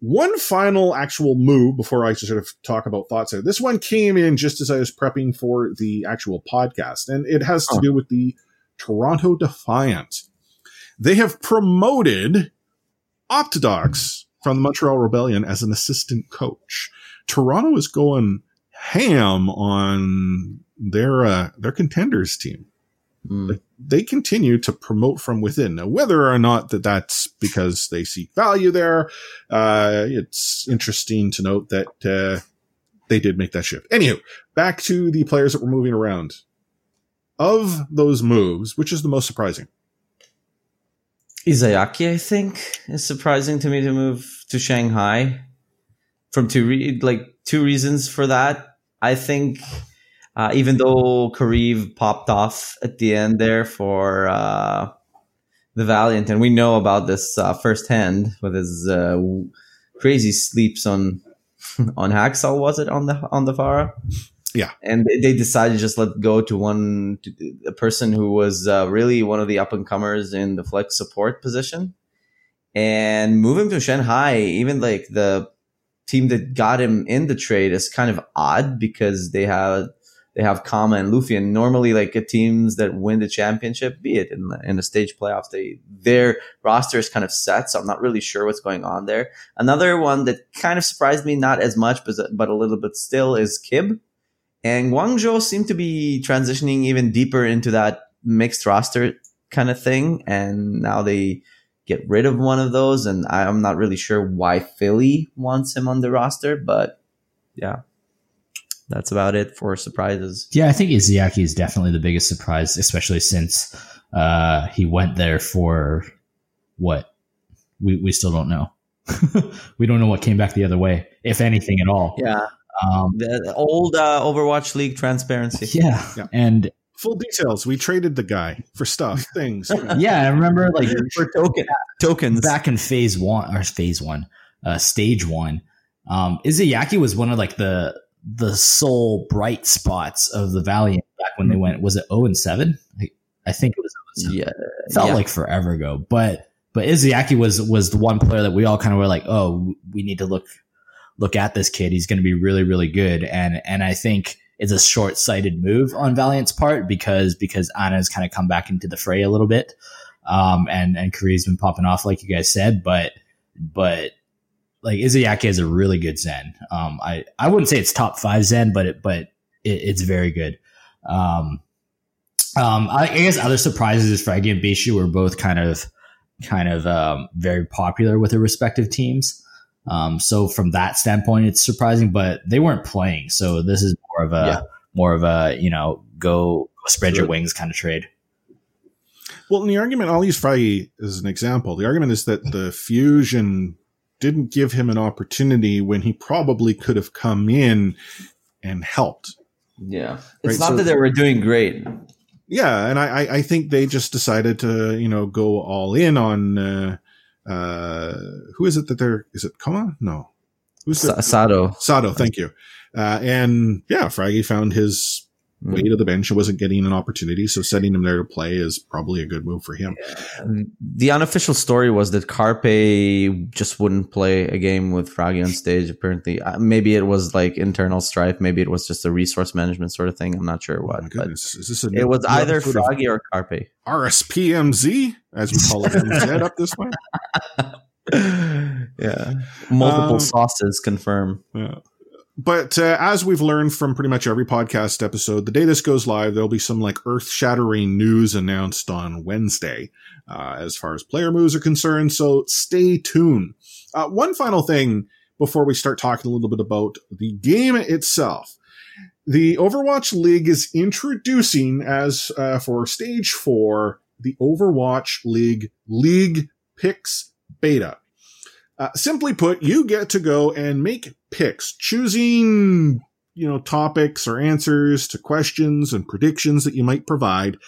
One final actual move before I sort of talk about thoughts there. This one came in just as I was prepping for the actual podcast, and it has to Huh. do with the Toronto Defiant. They have promoted Optodox from the Montreal Rebellion as an assistant coach. Toronto is going ham on their uh, their contenders team Mm. they continue to promote from within. Now, whether or not that that's because they seek value there, uh, it's interesting to note that uh, they did make that shift. Anywho, back to the players that were moving around. Of those moves, which is the most surprising? Izayaki, I think, is surprising to me to move to Shanghai. From two re- like two reasons for that. I think uh, even though Kariv popped off at the end there for uh, the Valiant, and we know about this uh, firsthand with his uh, crazy sleeps on [laughs] on Haksal, was it on the on the Pharah? Yeah. and they- decided to just let go to one to a person who was uh, really one of the up and comers in the flex support position, and moving to Shanghai, even like the team that got him in the trade is kind of odd because they have they have Kama and Luffy, and normally like teams that win the championship, be it in the, in the stage playoffs, they their roster is kind of set. So I'm not really sure what's going on there. Another one that kind of surprised me, not as much, but but a little bit still, is Kib. And Guangzhou seem to be transitioning even deeper into that mixed roster kind of thing. And now they get rid of one of those. And I'm not really sure why Philly wants him on the roster, but yeah, that's about it for surprises. Yeah, I think Izayaki is definitely the biggest surprise, especially since uh, he went there for what we we still don't know. [laughs] we don't know what came back the other way, if anything at all. Yeah. Um, The the old uh, Overwatch League transparency. yeah. Yeah. and Full details. We traded the guy for stuff, things. yeah, I remember like [laughs] For token, tokens. back in phase one or phase one, uh, stage one, um, Izayaki was one of like the the sole bright spots of the Valiant back when they went. Was it zero and seven? I, I think it was. 0 and 7. yeah. It felt yeah. like forever ago, but but Izayaki was was the one player that we all kind of were like, oh, we need to look look at this kid. He's going to be really really good, and and I think it's a short sighted move on Valiant's part because because Ana's kind of come back into the fray a little bit, um, and and Korea's been popping off like you guys said, but but like Izayaki has a really good Zen. Um, I I wouldn't say it's top five Zen, but it but it, it's very good. Um, um, I, I guess other surprises is Fragi and Bischu were both kind of kind of um, very popular with their respective teams. Um, so from that standpoint, it's surprising, but they weren't playing, so this is more of a Yeah. more of a you know go, go spread your wings kind of trade. Well, in the argument, I'll use Fragi as an example. The argument is that the fusion didn't give him an opportunity when he probably could have come in and helped. Yeah. It's not so- that they were doing great. Yeah, and I, I- I think they just decided to, you know, go all in on uh, uh, who is it that they're is it Koma? No. Who's the, Sado. Sado, thank you. Uh, and yeah, Fragi found his Mm. way to the bench and wasn't getting an opportunity. So setting him there to play is probably a good move for him. The unofficial story was that Carpe just wouldn't play a game with Fragi on stage. Apparently, uh, maybe it was like internal strife. Maybe it was just a resource management sort of thing. I'm not sure Oh what. my but. Is this a new, it was either Fragi or Carpe. RSPMZ, as we call it MZ up this way? [laughs] yeah, multiple Um, sauces confirm. Yeah. But uh, as we've learned from pretty much every podcast episode, the day this goes live, there'll be some like earth shattering news announced on Wednesday uh, as far as player moves are concerned. So stay tuned. Uh, one final thing before we start talking a little bit about the game itself. The Overwatch League is introducing as uh, for stage four, the Overwatch League League Picks Beta. Uh, simply put, you get to go and make picks, choosing, you know, topics or answers to questions and predictions that you might provide,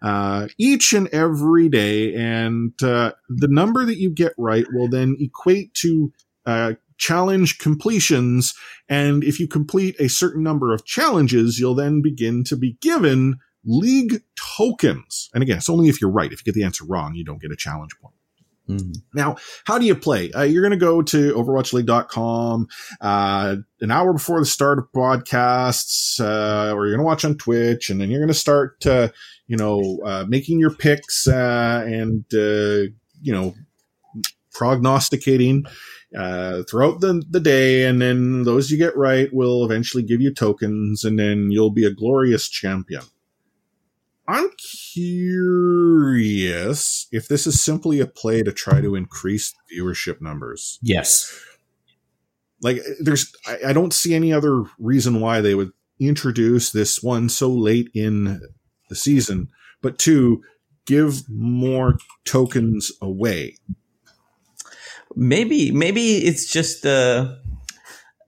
uh, each and every day. And, uh, the number that you get right will then equate to, uh, challenge completions. And if you complete a certain number of challenges, you'll then begin to be given league tokens. And again, it's only if you're right. If you get the answer wrong, you don't get a challenge point. Mhm. Now, how do you play? Uh, you're going to go to overwatchleague.com uh, an hour before the start of broadcasts, uh, or you're going to watch on Twitch, and then you're going to start, you know, uh, making your picks uh, and, uh, you know, prognosticating throughout the, the day. And then those you get right will eventually give you tokens, and then you'll be a glorious champion. I'm curious if this is simply a play to try to increase viewership numbers. Yes. Like, there's, I, I don't see any other reason why they would introduce this one so late in the season, but two, give more tokens away. Maybe, maybe it's just uh,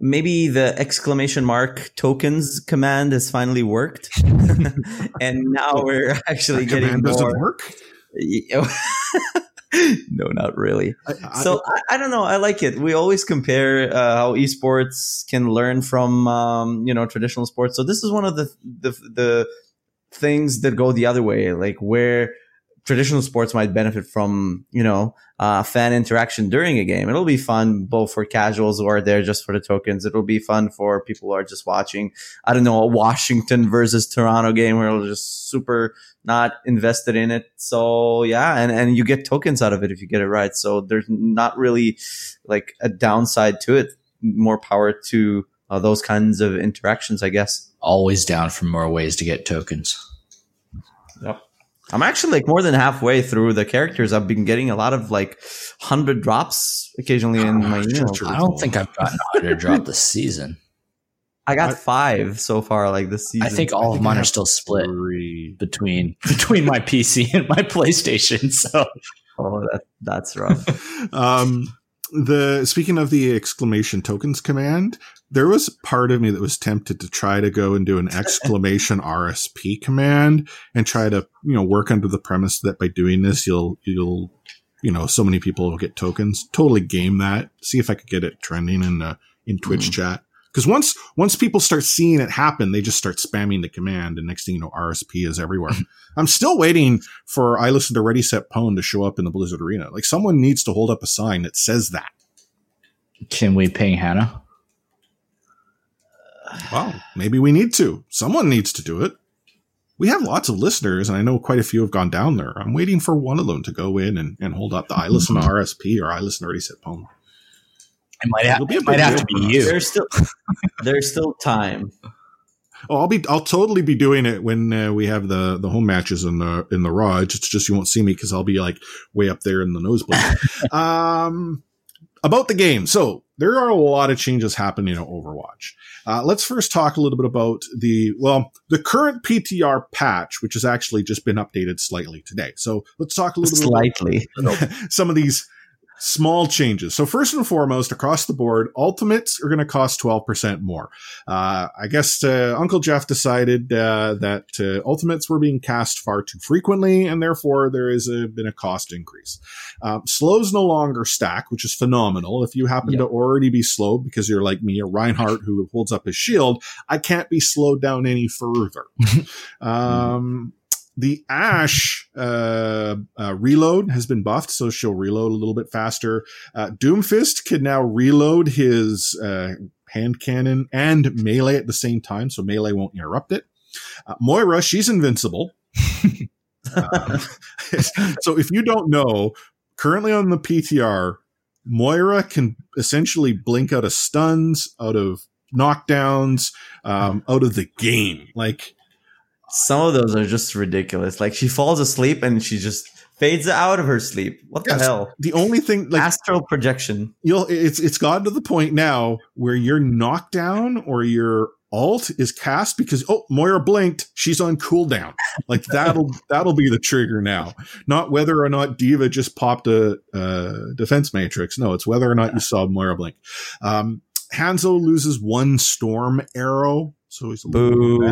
maybe the exclamation mark tokens command has finally worked, [laughs] and now we're [laughs] actually That getting command doesn't work. [laughs] no, not really. I, I- So I, I don't know. I like it. We always compare uh, how esports can learn from um, you know traditional sports. So this is one of the the the things that go the other way, like where traditional sports might benefit from you know uh, fan interaction during a game. It'll be fun both for casuals who are there just for the tokens. It'll be fun for people who are just watching. I don't know a Washington versus Toronto game where it'll just super not invested in it. So yeah, and and you get tokens out of it if you get it right. So there's not really like a downside to it. More power to uh, those kinds of interactions, I guess. Always down for more ways to get tokens. I'm actually like more than halfway through the characters. I've been getting a lot of like hundred drops occasionally in my [sighs] email. sure. I don't think I've gotten a hundred drop this season. [laughs] I got five so far, like this season. I think all I of think I mine are still split Three. between [laughs] between my PC and my PlayStation. [laughs] So Oh, that, that's rough. um, the speaking of the exclamation tokens command, there was part of me that was tempted to try to go and do an exclamation [laughs] RSP command and try to you know work under the premise that by doing this you'll you'll you know so many people will get tokens. Totally game that. See if I could get it trending in uh, in Twitch chat. Because once once people start seeing it happen, they just start spamming the command, and next thing you know, RSP is everywhere. [laughs] I'm still waiting for I listen to Ready Set Pwn to show up in the Blizzard Arena. Like someone needs to hold up a sign that says that. can we ping Hannah? Well, maybe we need to. Someone needs to do it. We have lots of listeners, and I know quite a few have gone down there. I'm waiting for one of them to go in and, and hold up the I listen to RSP or I listen to Ready Set Pwn. It might have, It'll be it might have to be us. you. there's still there's still time. Oh, I'll be I'll totally be doing it when uh, we have the the home matches in the in the Raw. It's just you won't see me because I'll be like way up there in the nosebleed. [laughs] um, about the game, so there are a lot of changes happening in Overwatch. Uh, let's first talk a little bit about the well the current PTR patch, which has actually just been updated slightly today. So let's talk a little bit Slightly. [laughs] some of these small changes. So first and foremost, across the board, ultimates are going to cost 12% more. Uh, I guess uh, Uncle Jeff decided uh, that uh, ultimates were being cast far too frequently, and therefore there has been a cost increase. Um, slows no longer stack, which is phenomenal. If you happen to already be slow because you're like me, a Reinhardt who holds up his shield, I can't be slowed down any further. [laughs] um, the Ashe uh, uh, reload has been buffed, so she'll reload a little bit faster. Uh, Doomfist can now reload his uh, hand cannon and melee at the same time, so melee won't interrupt it. Uh, Moira, she's invincible. [laughs] Um, [laughs] so if you don't know, currently on the PTR, Moira can essentially blink out of stuns, out of knockdowns, um, out of the game. Like some of those are just ridiculous. Like she falls asleep and she just fades out of her sleep. What the hell? The only thing like astral projection. You'll it's it's gotten to the point now where your knockdown or your alt is cast because oh Moira blinked, she's on cooldown. Like that'll [laughs] that'll be the trigger now. Not whether or not D.Va just popped a, a defense matrix. No, it's whether or not you saw Moira blink. Um, Hanzo loses one storm arrow so he's a little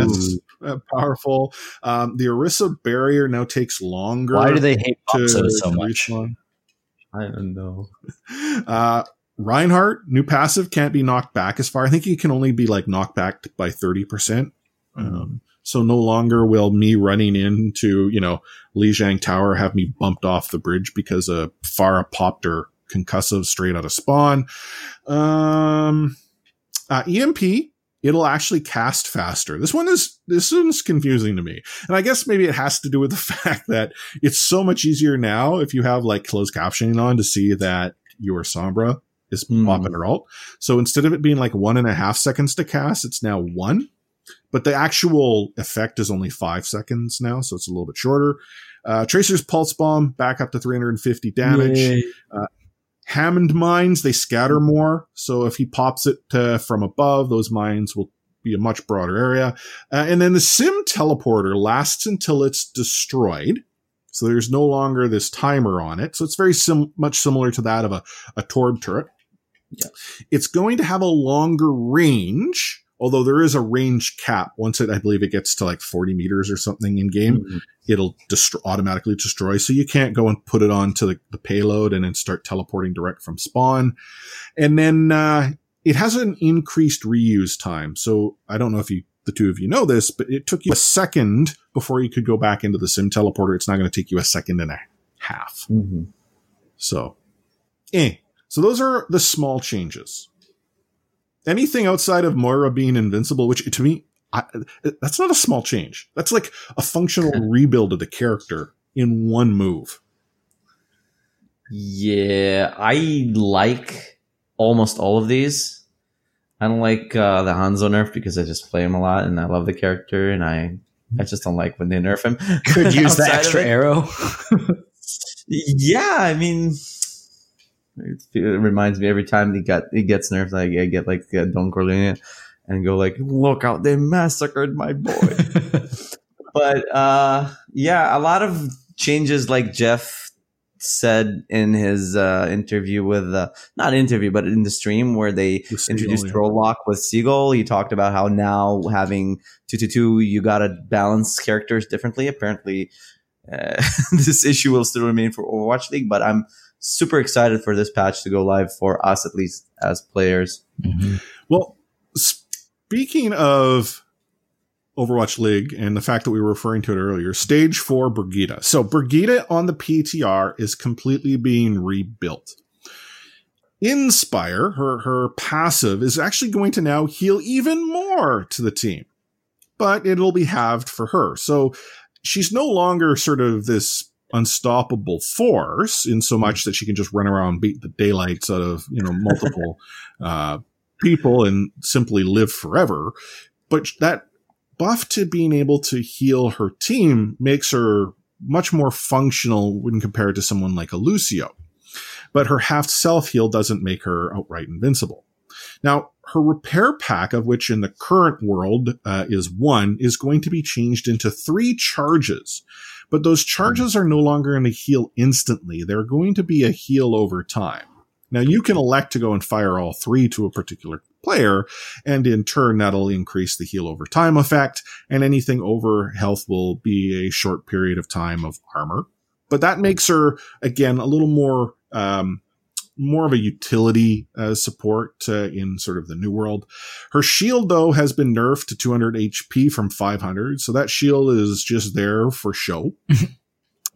powerful. Um, the Orisa barrier now takes longer. Why do they hate Popso so much? I don't know. [laughs] Uh, Reinhardt, new passive, can't be knocked back as far. I think he can only be like knocked back by 30%. mm um, so no longer will me running into, you know, Lijiang Tower have me bumped off the bridge because a Pharah popped her concussive straight out of spawn. Um, uh, EMP it'll actually cast faster. This one is this one's confusing to me. And I guess maybe it has to do with the [laughs] fact that it's so much easier now if you have like closed captioning on to see that your Sombra is mm. popping her alt. So instead of it being like one and a half seconds to cast, it's now one. But the actual effect is only five seconds now, so it's a little bit shorter. Uh, Tracer's Pulse Bomb back up to 350 damage. Uh, Hammond mines, they scatter more. So if he pops it uh, from above, those mines will be a much broader area. Uh, and then the sim teleporter lasts until it's destroyed. So there's no longer this timer on it. So it's very sim- much similar to that of a, a Torb turret. Yeah. It's going to have a longer range although there is a range cap. Once it i believe it gets to like 40 meters or something in game mm-hmm. it'll dest- automatically destroy. So you can't go and put it onto the, the payload and then start teleporting direct from spawn. And then uh, it has an increased reuse time. So i don't know if you the two of you know this but it took you a second before you could go back into the sim teleporter. It's not going to take you a second and a half. Mm-hmm. so eh. so those are the small changes anything outside of Moira being invincible, which to me, I, that's not a small change. That's like a functional rebuild of the character in one move. Yeah, I like almost all of these. I don't like uh, the Hanzo nerf because I just play him a lot and I love the character and I I just don't like when they nerf him. Could [laughs] use the extra arrow. [laughs] yeah, I mean, it reminds me every time he got he gets nerfed, like I get like uh, Don Corleone and go like, "Look out! They massacred my boy." [laughs] but uh, yeah, a lot of changes, like Jeff said in his uh, interview with uh, not interview, but in the stream where they introduced yeah. role lock with Seagull. He talked about how now having two two two, you got to balance characters differently. Apparently, uh, [laughs] this issue will still remain for Overwatch League, but I'm super excited for this patch to go live for us, at least as players. Mm-hmm. Well, speaking of Overwatch League and the fact that we were referring to it earlier, stage four Brigida. So Brigida on the PTR is completely being rebuilt. Inspire, her, her passive, is actually going to now heal even more to the team, but it'll be halved for her. So she's no longer sort of this unstoppable force in so much that she can just run around beat the daylights out of you know multiple [laughs] uh, people and simply live forever. But that buff to being able to heal her team makes her much more functional when compared to someone like a lucio. But her half self heal doesn't make her outright invincible. Now her repair pack of which in the current world uh, is one is going to be changed into three charges but those charges are no longer going to heal instantly. They're going to be a heal over time. Now you can elect to go and fire all three to a particular player, and in turn that'll increase the heal over time effect, and anything over health will be a short period of time of armor. But that makes her again a little more um, more of a utility uh, support uh, in sort of the new world. Her shield though has been nerfed to 200 HP from 500, so that shield is just there for show. [laughs]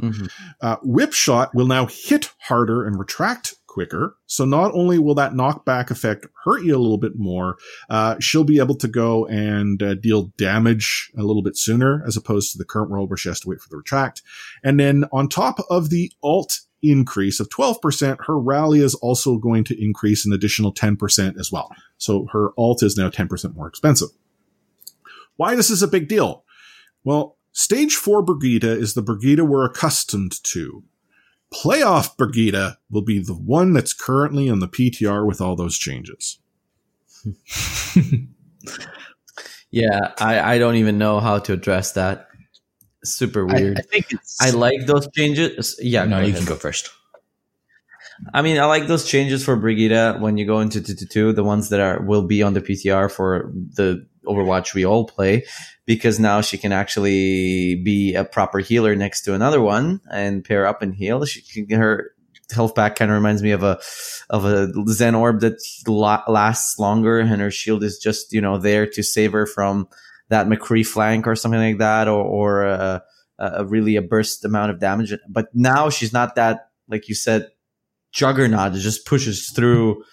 mm-hmm. uh, whip shot will now hit harder and retract quicker. So not only will that knockback effect hurt you a little bit more, uh, she'll be able to go and uh, deal damage a little bit sooner as opposed to the current world where she has to wait for the retract. And then on top of the alt increase of 12%, her rally is also going to increase an additional 10% as well. So her alt is now 10% more expensive. Why this is a big deal? Well, stage four Brigitte is the Brigitte we're accustomed to. Playoff Brigitte will be the one that's currently on the PTR with all those changes. [laughs] yeah, I, I don't even know how to address that. Super weird. I, I think I like those changes. Yeah, no, you ahead. can go first. I mean, I like those changes for Brigida when you go into two, two, two, the ones that are will be on the PTR for the Overwatch we all play, because now she can actually be a proper healer next to another one and pair up and heal. She can get her health back kind of reminds me of a of a Zen orb that lasts longer, and her shield is just you know there to save her from that McCree flank or something like that, or or a, a really a burst amount of damage. But now she's not that like you said juggernaut that just pushes through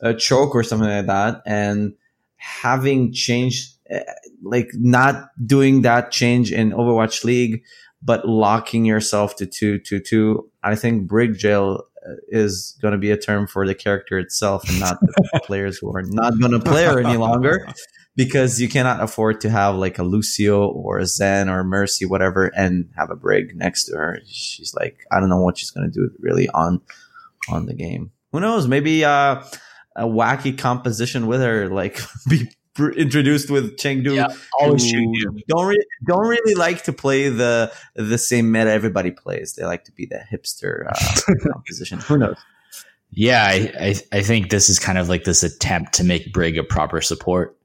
a choke or something like that, and having changed eh, like not doing that change in Overwatch League, but locking yourself to two two two. I think Brig Jail uh, is going to be a term for the character itself and not the [laughs] players who are not going to play her any longer [laughs] because you cannot afford to have like a Lucio or a Zen or Mercy, whatever, and have a Brig next to her. She's like, I don't know what she's going to do really on on the game. Who knows? Maybe uh, a wacky composition with her, like [laughs] be introduced with Chengdu. Yeah, always Chengdu. Don't re- don't really like to play the the same meta everybody plays. They like to be the hipster uh, [laughs] composition. Who knows? Yeah, I, I, I think this is kind of like this attempt to make Brig a proper support.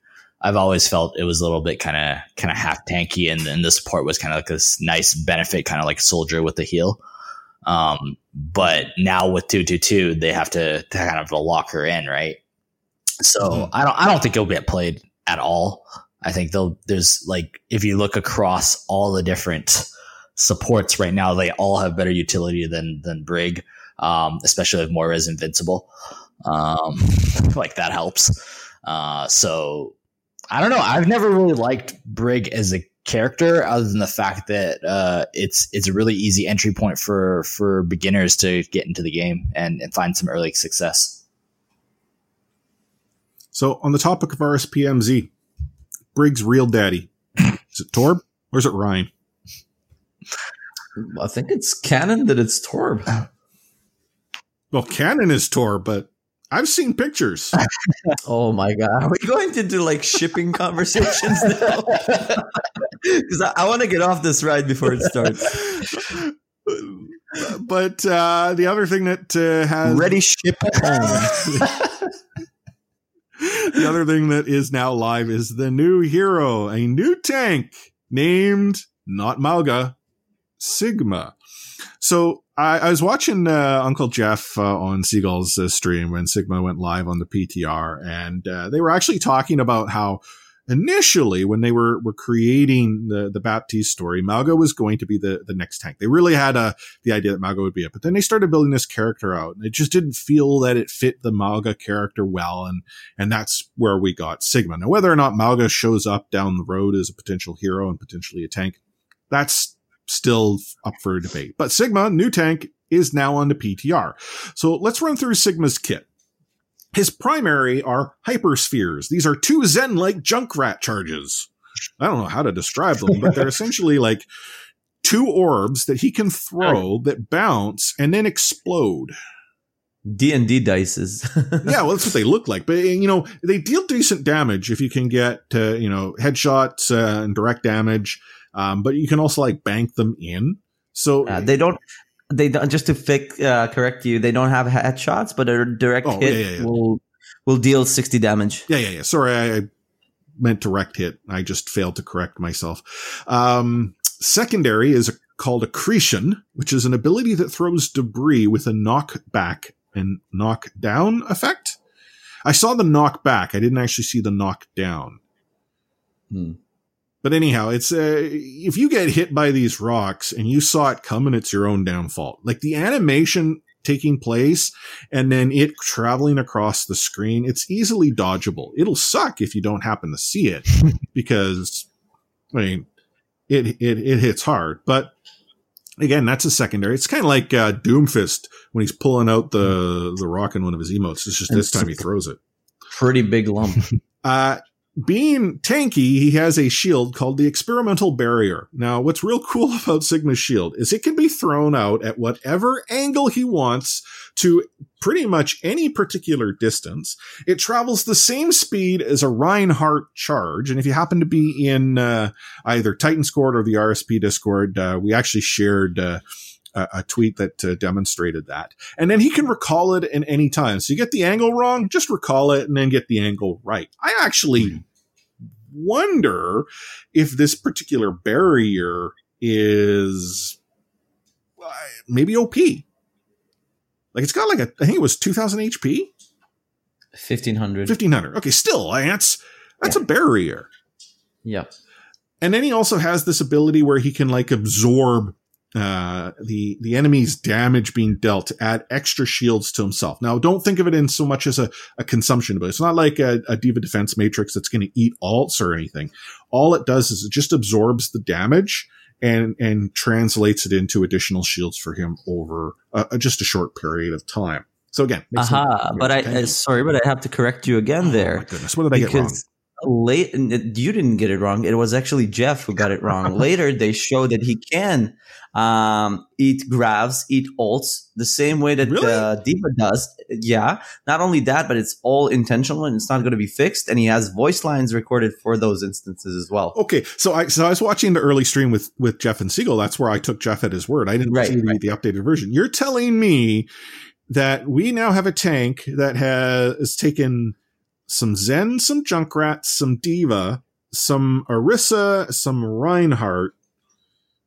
I've always felt it was a little bit kind of kind of half tanky, and then the support was kind of like this nice benefit, kind of like soldier with the heel. Um, but now with two two two, they have to, to kind of lock her in, right? So mm-hmm. I don't I don't think it'll get played at all. I think they'll there's like if you look across all the different supports right now, they all have better utility than than Brig, um, especially if Moira is invincible. Um, [laughs] like that helps. Uh, so I don't know. I've never really liked Brig as a character, other than the fact that uh, it's it's a really easy entry point for for beginners to get into the game and, and find some early success. So, on the topic of RSPMZ, Brig's real daddy is it Torb or is it Ryan? I think it's canon that it's Torb. Well, canon is Torb, but I've seen pictures. [laughs] oh my god, are we going to do like shipping conversations now? [laughs] Because I, I want to get off this ride before it starts. [laughs] but uh, the other thing that uh, has ready ship the other thing that is now live is the new hero, a new tank named not Mauga, Sigma. So I, I was watching uh, Uncle Jeff uh, on Seagull's uh, stream when Sigma went live on the PTR, and uh, they were actually talking about how initially when they were were creating the the Baptiste story, Mauga was going to be the the next tank. They really had a the idea that Mauga would be it, but then they started building this character out, and it just didn't feel that it fit the Mauga character well, and and that's where we got Sigma. Now, whether or not Mauga shows up down the road as a potential hero and potentially a tank, that's still up for debate. But Sigma, new tank, is now on the PTR. So let's run through Sigma's kit. His primary are hyperspheres. These are two Zen like Junkrat charges. I don't know how to describe them, but they're [laughs] essentially like two orbs that he can throw that bounce and then explode. D and D dices. [laughs] yeah, well, that's what they look like. But you know, they deal decent damage if you can get uh, you know headshots uh, and direct damage. Um, but you can also like bank them in. So Uh, they don't. They don't. Just to fix, uh, correct you, they don't have headshots, but a direct Oh, hit yeah, yeah, yeah. will will deal sixty damage. Yeah, yeah, yeah. Sorry, I, I meant direct hit. I just failed to correct myself. Um, secondary is called accretion, which is an ability that throws debris with a knockback and knockdown effect. I saw the knockback. I didn't actually see the knockdown. Hmm. But anyhow, it's uh, if you get hit by these rocks and you saw it coming, it's your own down fault. Like the animation taking place and then it traveling across the screen, it's easily dodgeable. It'll suck if you don't happen to see it [laughs] because, I mean, it it it hits hard. But again, that's a secondary. It's kind of like uh, Doomfist when he's pulling out the the rock in one of his emotes. It's just this time he throws it. Pretty big lump. Uh, being tanky, he has a shield called the Experimental Barrier. Now, what's real cool [laughs] about Sigma's shield is it can be thrown out at whatever angle he wants to pretty much any particular distance. It travels the same speed as a Reinhardt charge. And if you happen to be in uh, either Titan Squad or the RSP Discord, uh, we actually shared uh, a, a tweet that uh, demonstrated that. And then he can recall it in any time. So you get the angle wrong, just recall it and then get the angle right. I actually wonder if this particular barrier is uh, maybe OP. Like it's got like a, I think it was 2000 HP, Fifteen hundred. 1500. Okay, still, that's, that's a barrier. Yep. And then he also has this ability where he can like absorb uh, the the enemy's damage being dealt to add extra shields to himself. Now, don't think of it in so much as a, a consumption, but it's not like a, a D.Va Defense Matrix that's going to eat alts or anything. All it does is it just absorbs the damage and and translates it into additional shields for him over uh, just a short period of time. So again, Aha! But I you. uh, sorry, but I have to correct you again Oh, there. goodness, what did I get wrong? Late you didn't get it wrong it was actually jeff who got it wrong [laughs] later they show that he can um, eat graphs eat ults the same way that Really? uh, D.Va does yeah not only that but it's all intentional and it's not going to be fixed and he has voice lines recorded for those instances as well Okay, so I so I was watching the early stream with with Jeff and Siegel. That's where I took Jeff at his word. I didn't Right, see the, right. the updated version. You're telling me that we now have a tank that has taken some Zen, some Junkrat, some D.Va, some Orisa, some Reinhardt,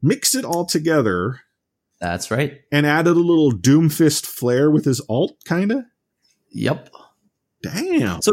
mixed it all together, that's right and added a little Doomfist flair with his alt, kinda. yep Damn. So,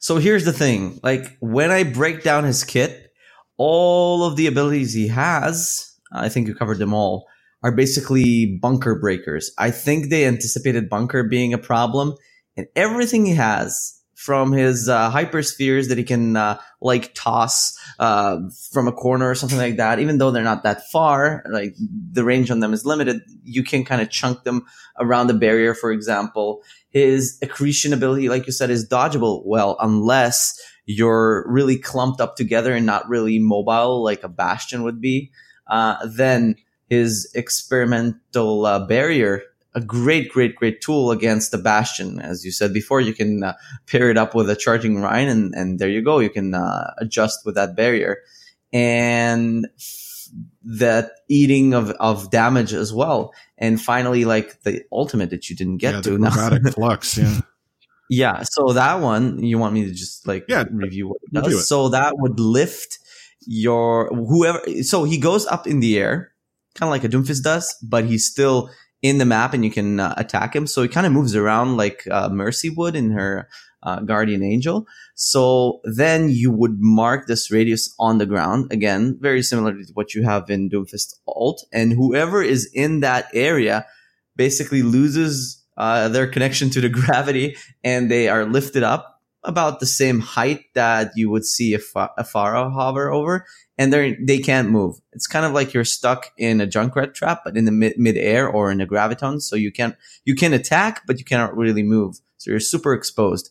so here's the thing: like when I break down his kit, all of the abilities he has, I think you covered them all, are basically bunker breakers. I think they anticipated bunker being a problem, and everything he has from his uh, hyperspheres that he can uh, like toss uh, from a corner or something like that, even though they're not that far, like the range on them is limited, you can kind of chunk them around the barrier, for example his accretion ability, like you said, is dodgeable. Well, unless you're really clumped up together and not really mobile like a bastion would be, uh, then his experimental uh, barrier, a great, great, great tool against the bastion. As you said before, you can uh, pair it up with a charging Rein, and, and there you go. You can uh, adjust with that barrier. And that eating of, of damage as well. And finally, like the ultimate that you didn't get yeah, to the now. [laughs] flux. Yeah. Yeah, so that one you want me to just like Yeah, review what it does. it. So that would lift your whoever. So he goes up in the air, kind of like a Doomfist does, but he's still in the map and you can uh, attack him. So he kind of moves around like uh, Mercy would in her uh, Guardian Angel. So then you would mark this radius on the ground again, very similar to what you have in Doomfist Alt, and whoever is in that area basically loses uh, their connection to the [laughs] gravity and they are lifted up about the same height that you would see a, a Pharah hover over, and they they can't move. It's kind of like you're stuck in a Junkrat trap, but in the mid mid air or in a graviton, so you can't you can attack, but you cannot really move. So you're super exposed.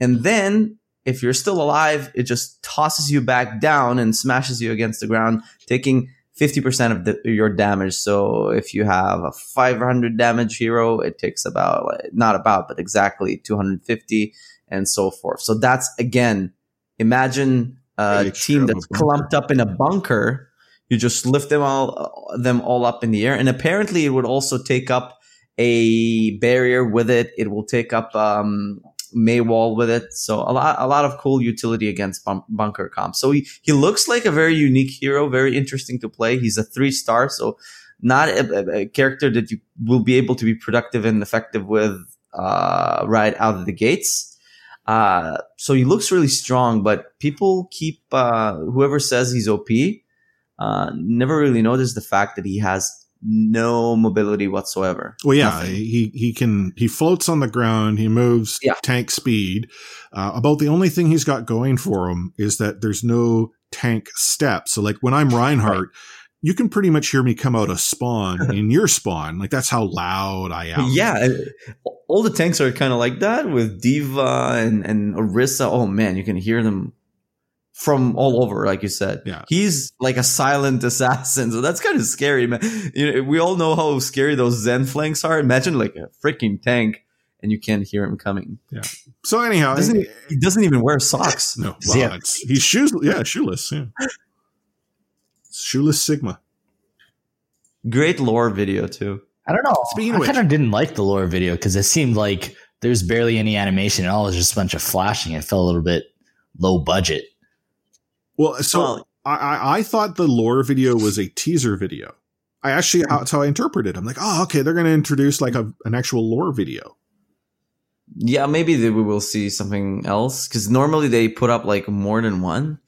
And then if you're still alive, it just tosses you back down and smashes you against the ground, taking 50% of the, your damage. So if you have a 500 damage hero, it takes about, not about, but exactly 250 and so forth. So that's again, imagine a team that's clumped up in a bunker. You just lift them all them all up in the air, and apparently it would also take up a barrier with it. It will take up um, Mei wall with it. So a lot, a lot of cool utility against bun- bunker comp. So he, he looks like a very unique hero, very interesting to play. He's a three star, so not a, a character that you will be able to be productive and effective with uh, right out of the gates. Uh, so he looks really strong, but people keep uh, whoever says he's OP uh, never really notice the fact that he has no mobility whatsoever. Well, yeah, Nothing. he he can he floats on the ground. He moves yeah. tank speed. Uh, about the only thing he's got going for him is that there's no tank step. So, like when I'm Reinhardt. Right. You can pretty much hear me come out of spawn [laughs] in your spawn. Like that's how loud I am. Yeah. All the tanks are kind of like that with D.Va and, and Orisa. Oh man, you can hear them from all over, like you said. Yeah. He's like a silent assassin. So that's kind of scary, man. You know, we all know how scary those Zen flanks are. Imagine like a freaking tank and you can't hear him coming. Yeah. So anyhow, doesn't he, he, doesn't even wear socks. No, well, yeah. he's shoes. Yeah, shoeless. Yeah. Shoeless Sigma. Great lore video too. I don't know. Speaking I kind of didn't like the lore video because it seemed like there's barely any animation at all. It was just a bunch of flashing. It felt a little bit low budget. Well, so well, I, I thought the lore video was a teaser video. I actually hmm. that's how I interpreted. I'm like, oh, okay, they're going to introduce like a, an actual lore video. Yeah, maybe we will see something else because normally they put up like more than one.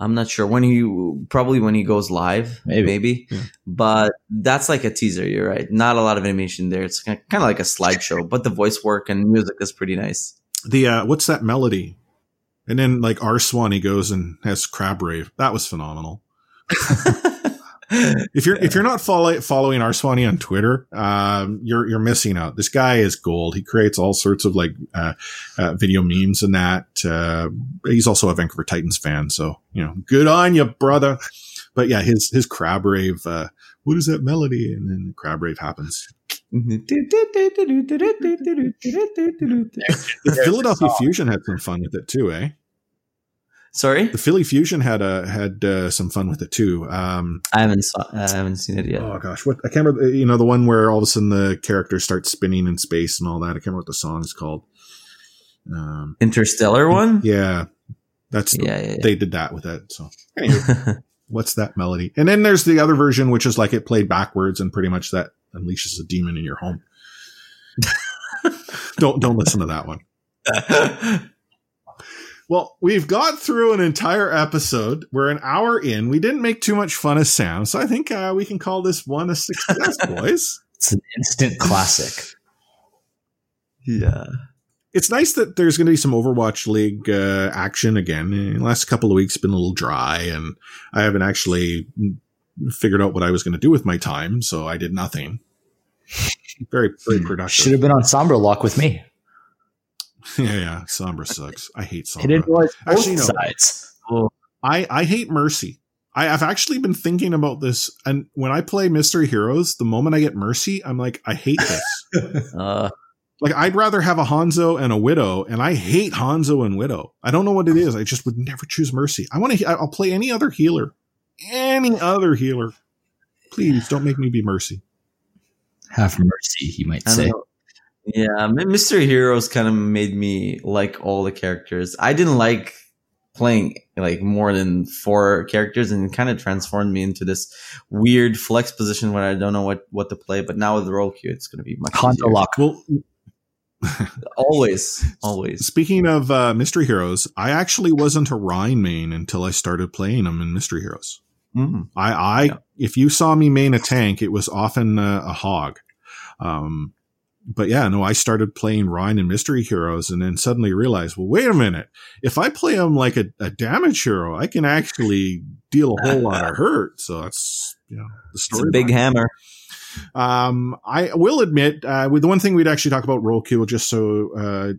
I'm not sure when he probably when he goes live, maybe, maybe. Yeah. but that's like a teaser. You're right. Not a lot of animation there. It's kind of like a slideshow, but the voice work and music is pretty nice. The uh, what's that melody? And then like R Swanee goes and has crab rave. That was phenomenal. [laughs] [laughs] if you're if you're not follow, following Arswani on Twitter, um, you're you're missing out. This guy is gold. He creates all sorts of like uh, uh, video memes and that. Uh, he's also a Vancouver Titans fan, so you know, good on you, brother. But yeah, his his crab rave. Uh, what is that melody? And then the crab rave happens. the Philadelphia Fusion had some fun with it too, eh? Sorry, the Philly Fusion had a had uh, some fun with it too. Um, I haven't saw, I haven't seen it yet. Oh gosh, what I can't remember. You know, the one where all of a sudden the character starts spinning in space and all that. I can't remember what the song's called. Um, Interstellar one. Yeah, that's the, yeah, yeah, yeah, They did that with it. So [laughs] anyway, what's that melody? And then there's the other version, which is like it played backwards and pretty much that unleashes a demon in your home. [laughs] don't don't listen to that one. [laughs] Well, we've got through an entire episode. We're an hour in. We didn't make too much fun of Sam, so I think uh, we can call this one a success, [laughs] boys. It's an instant classic. yeah. It's nice that there's going to be some Overwatch League uh, action again. The last couple of weeks been a little dry, and I haven't actually figured out what I was going to do with my time, so I did nothing. Very, very productive. Should have been on Sombra Lock with me. [laughs] Yeah, yeah. Sombra sucks. I hate Sombra. It enjoys both actually, no, sides. I, I hate Mercy. I, have actually been thinking about this, and when I play Mystery Heroes, the moment I get Mercy, I'm like, I hate this. [laughs] uh, like, I'd rather have a Hanzo and a Widow, and I hate Hanzo and Widow. I don't know what it is. I just would never choose Mercy. I want to. I'll play any other healer, any other healer. Please don't make me be Mercy. Have mercy, he might say. Know. Yeah, Mystery Heroes kind of made me like all the characters. I didn't like playing like more than four characters and kind of transformed me into this weird flex position where I don't know what, what to play. But now with the role queue, it's going to be much Conto lock. Well, always, [laughs] always. Speaking of uh, Mystery Heroes, I actually wasn't a Rein main until I started playing them in Mystery Heroes. Mm. I, I, yeah. if you saw me main a tank, it was often uh, a hog. Um, but yeah, no, I started playing Rein and Mystery Heroes and then suddenly realized, well, wait a minute. If I play them like a, a damage hero, I can actually deal a whole [laughs] lot of hurt. So that's, you know, the story. It's a big hammer. Um, I will admit, uh, with the one thing we'd actually talk about role queue, just so, uh,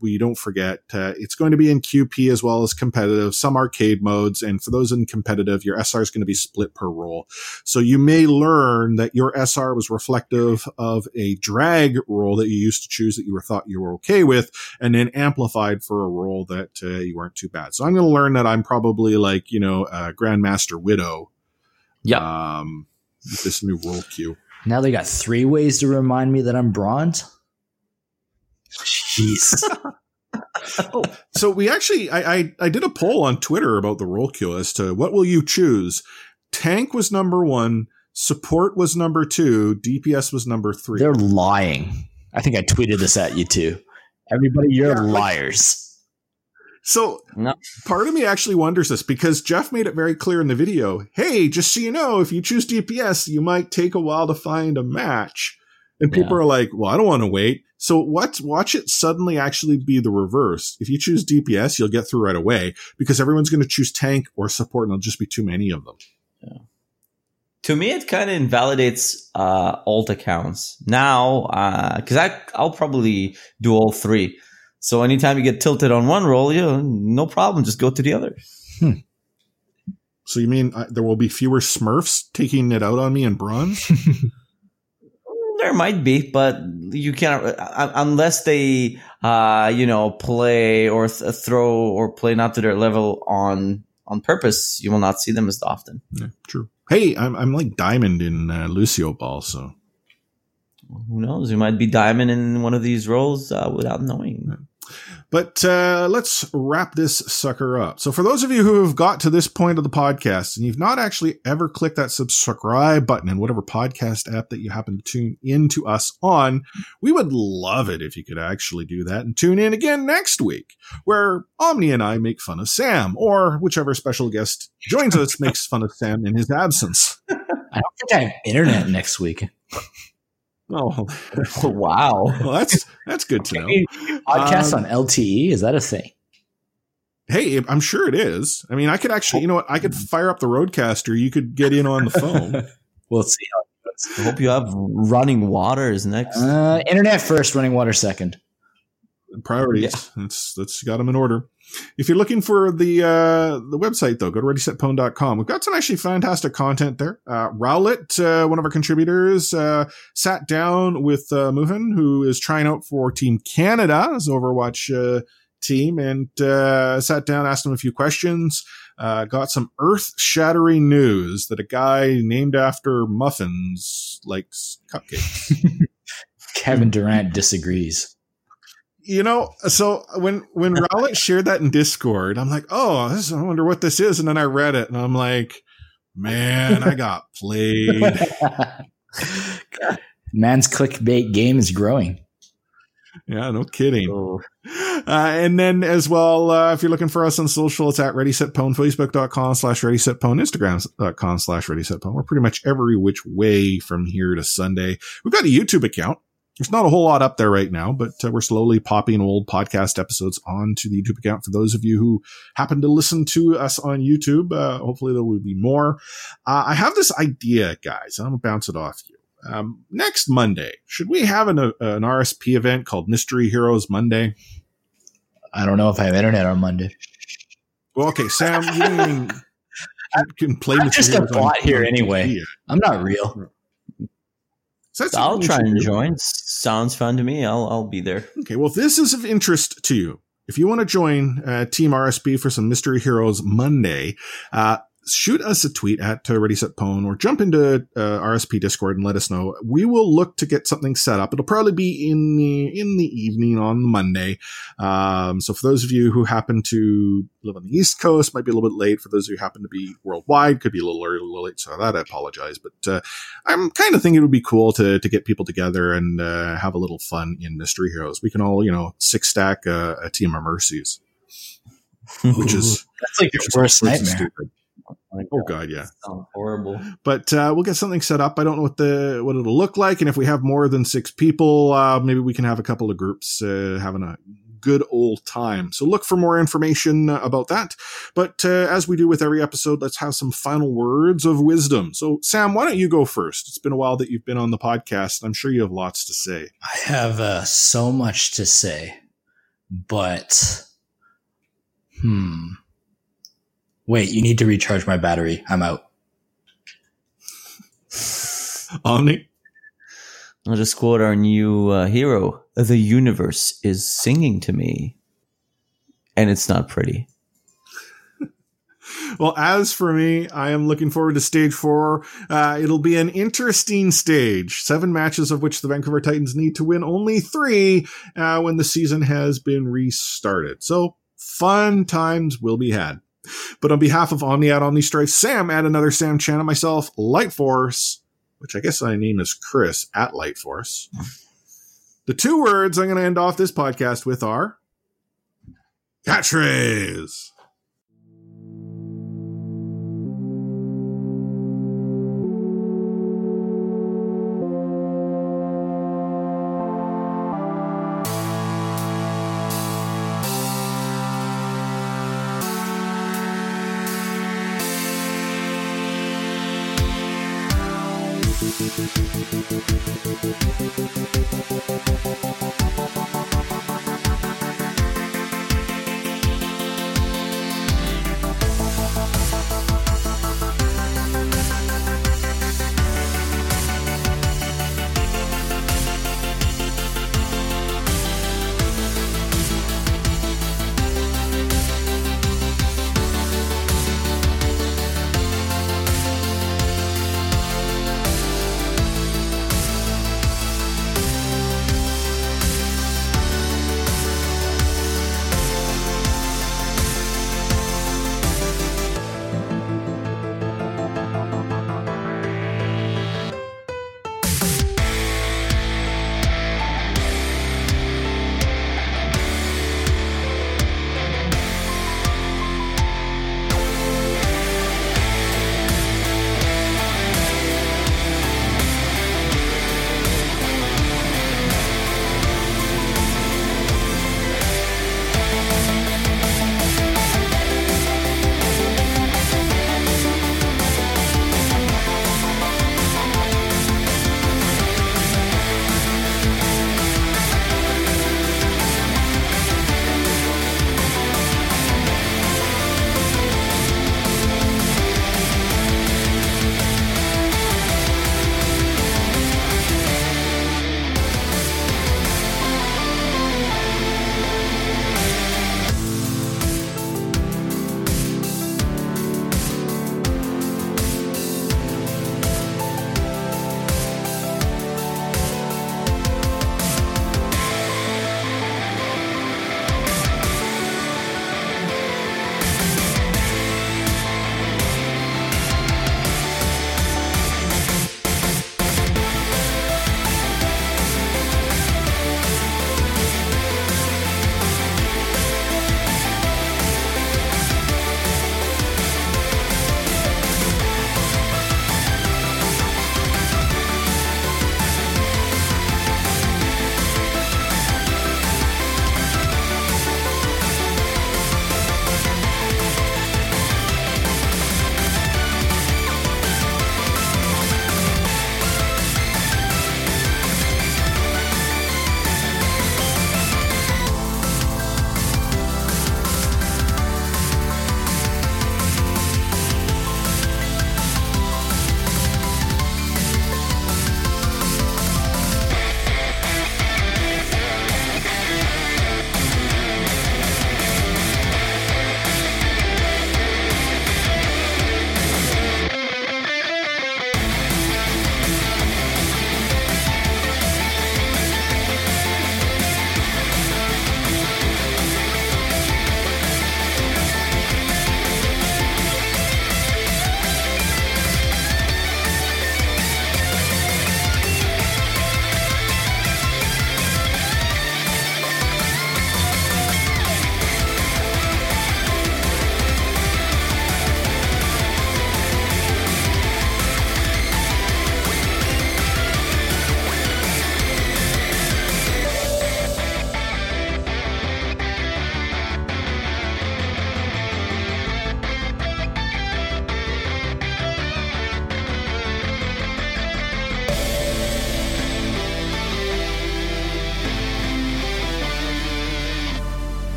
we don't forget uh, it's going to be in QP as well as competitive, some arcade modes. And for those in competitive, your SR is going to be split per role. So you may learn that your SR was reflective of a drag role that you used to choose that you were thought you were okay with, and then amplified for a role that uh, you weren't too bad. So I'm going to learn that I'm probably like, you know, Grandmaster Widow Yeah. Um, with this new role queue. Now they got three ways to remind me that I'm bronze. [laughs] Jeez. [laughs] Oh, so we actually, I, I, I did a poll on Twitter about the role queue as to what will you choose. Tank was number one, support was number two, DPS was number three. They're lying. I think I tweeted this at you too. Everybody, you're Yeah, like- liars. So No. part of me actually wonders this because Jeff made it very clear in the video. Hey, just so you know, if you choose DPS, you might take a while to find a match. And people Yeah. are like, well, I don't want to wait. So watch, watch it suddenly actually be the reverse. If you choose DPS, you'll get through right away because everyone's going to choose tank or support and there'll just be too many of them. Yeah. to me it kind of invalidates uh alt accounts now uh because i i'll probably do all three so anytime you get tilted on one role you know, no problem just go to the other So you mean uh, there will be fewer Smurfs taking it out on me in bronze? [laughs] there might be but you can't uh, unless they uh you know play or th- throw or play not to their level on on purpose you will not see them as often. Yeah, true. Hey, I'm, I'm like diamond in uh, Lucio Ball, so. Who knows? You might be diamond in one of these roles uh, without knowing But uh, let's wrap this sucker up. So, for those of you who have got to this point of the podcast and you've not actually ever clicked that subscribe button in whatever podcast app that you happen to tune into us on, we would love it if you could actually do that and tune in again next week, where Omni and I make fun of Sam, or whichever special guest joins us makes fun of Sam in his absence. I don't think I have internet next week. [laughs] Oh, wow well, that's that's good to know. Podcast Um, on LTE is that a thing? Hey, I'm sure it is. I mean, I could actually, you know what? I could fire up the RODECaster. You could get in on the phone. [laughs] We'll see. I hope you have running waters next. Uh, internet first, running water second. Priorities. That's that's got them in order. If you're looking for the uh, the website though, go to readysetpwn.com. We've got some actually fantastic content there. Uh, Rowlett, uh, one of our contributors, uh, sat down with uh, who is trying out for Team Canada as Overwatch uh, team, and uh, sat down, asked him a few questions. Uh, got some earth shattering news that a guy named after muffins likes cupcakes. [laughs] Kevin Durant disagrees. You know, so when when [laughs] Rowlett shared that in Discord, I'm like, oh, this, I wonder what this is, and then I read it, and I'm like, man, I got [laughs] played. [laughs] Man's clickbait game is growing. yeah, no kidding. Oh, Uh, and then as well, uh, if you're looking for us on social, it's at Ready Set Pwn, Facebook.com slash Ready Set Pwn, Instagram.com slash Ready Set Pwn. We're pretty much every which way from here to Sunday. We've got a YouTube account. There's not a whole lot up there right now, but uh, we're slowly popping old podcast episodes onto the YouTube account for those of you who happen to listen to us on YouTube. Uh, hopefully there will be more. Uh, I have this idea, guys. and I'm to bounce it off you. Um, next Monday, should we have an, uh, an RSP event called Mystery Heroes Monday? I don't know if I have internet on Monday. Well, okay, Sam, you [laughs] can, can play I'm just a bot here anyway. I'm not real. So I'll try and do. join. Sounds fun to me. I'll I'll be there. Okay, well, if this is of interest to you, if you want to join uh, Team RSP for some Mystery Heroes Monday, uh, shoot us a tweet at uh, Ready Set Pwn or jump into uh, RSP Discord and let us know. We will look to get something set up. It'll probably be in the in the evening on Monday. Um, so for those of you who happen to live on the East Coast, might be a little bit late. For those who happen to be worldwide, could be a little early, a little late. So that I apologize, but uh, I'm kind of thinking it would be cool to to get people together and uh, have a little fun in Mystery Heroes. We can all, you know, six stack uh, a team of mercies, which is [laughs] That's like your worst all sorts of nightmare. Oh god, yeah. Horrible. But uh, we'll get something set up. I don't know what the what it'll look like, and if we have more than six people, uh, maybe we can have a couple of groups uh, having a good old time. So look for more information uh, about that. But uh, as we do with every episode, let's have some final words of wisdom. So Sam, why don't you go first? It's been a while that you've been on the podcast. I'm sure you have lots to say. I have uh, so much to say, but hmm. Wait, you need to recharge my battery. I'm out. Omni. I'll just quote our new uh, hero. The universe is singing to me, and it's not pretty. [laughs] well, as for me, I am looking forward to stage four. Uh, it'll be an interesting stage. Seven matches of which the Vancouver Titans need to win only three uh, when the season has been restarted. So fun times will be had. But on behalf of Omni at Omni Strife, Sam at another Sam Chan, myself, Light Force, which I guess my name is Chris at Light Force. The two words I'm going to end off this podcast with are catchphrase.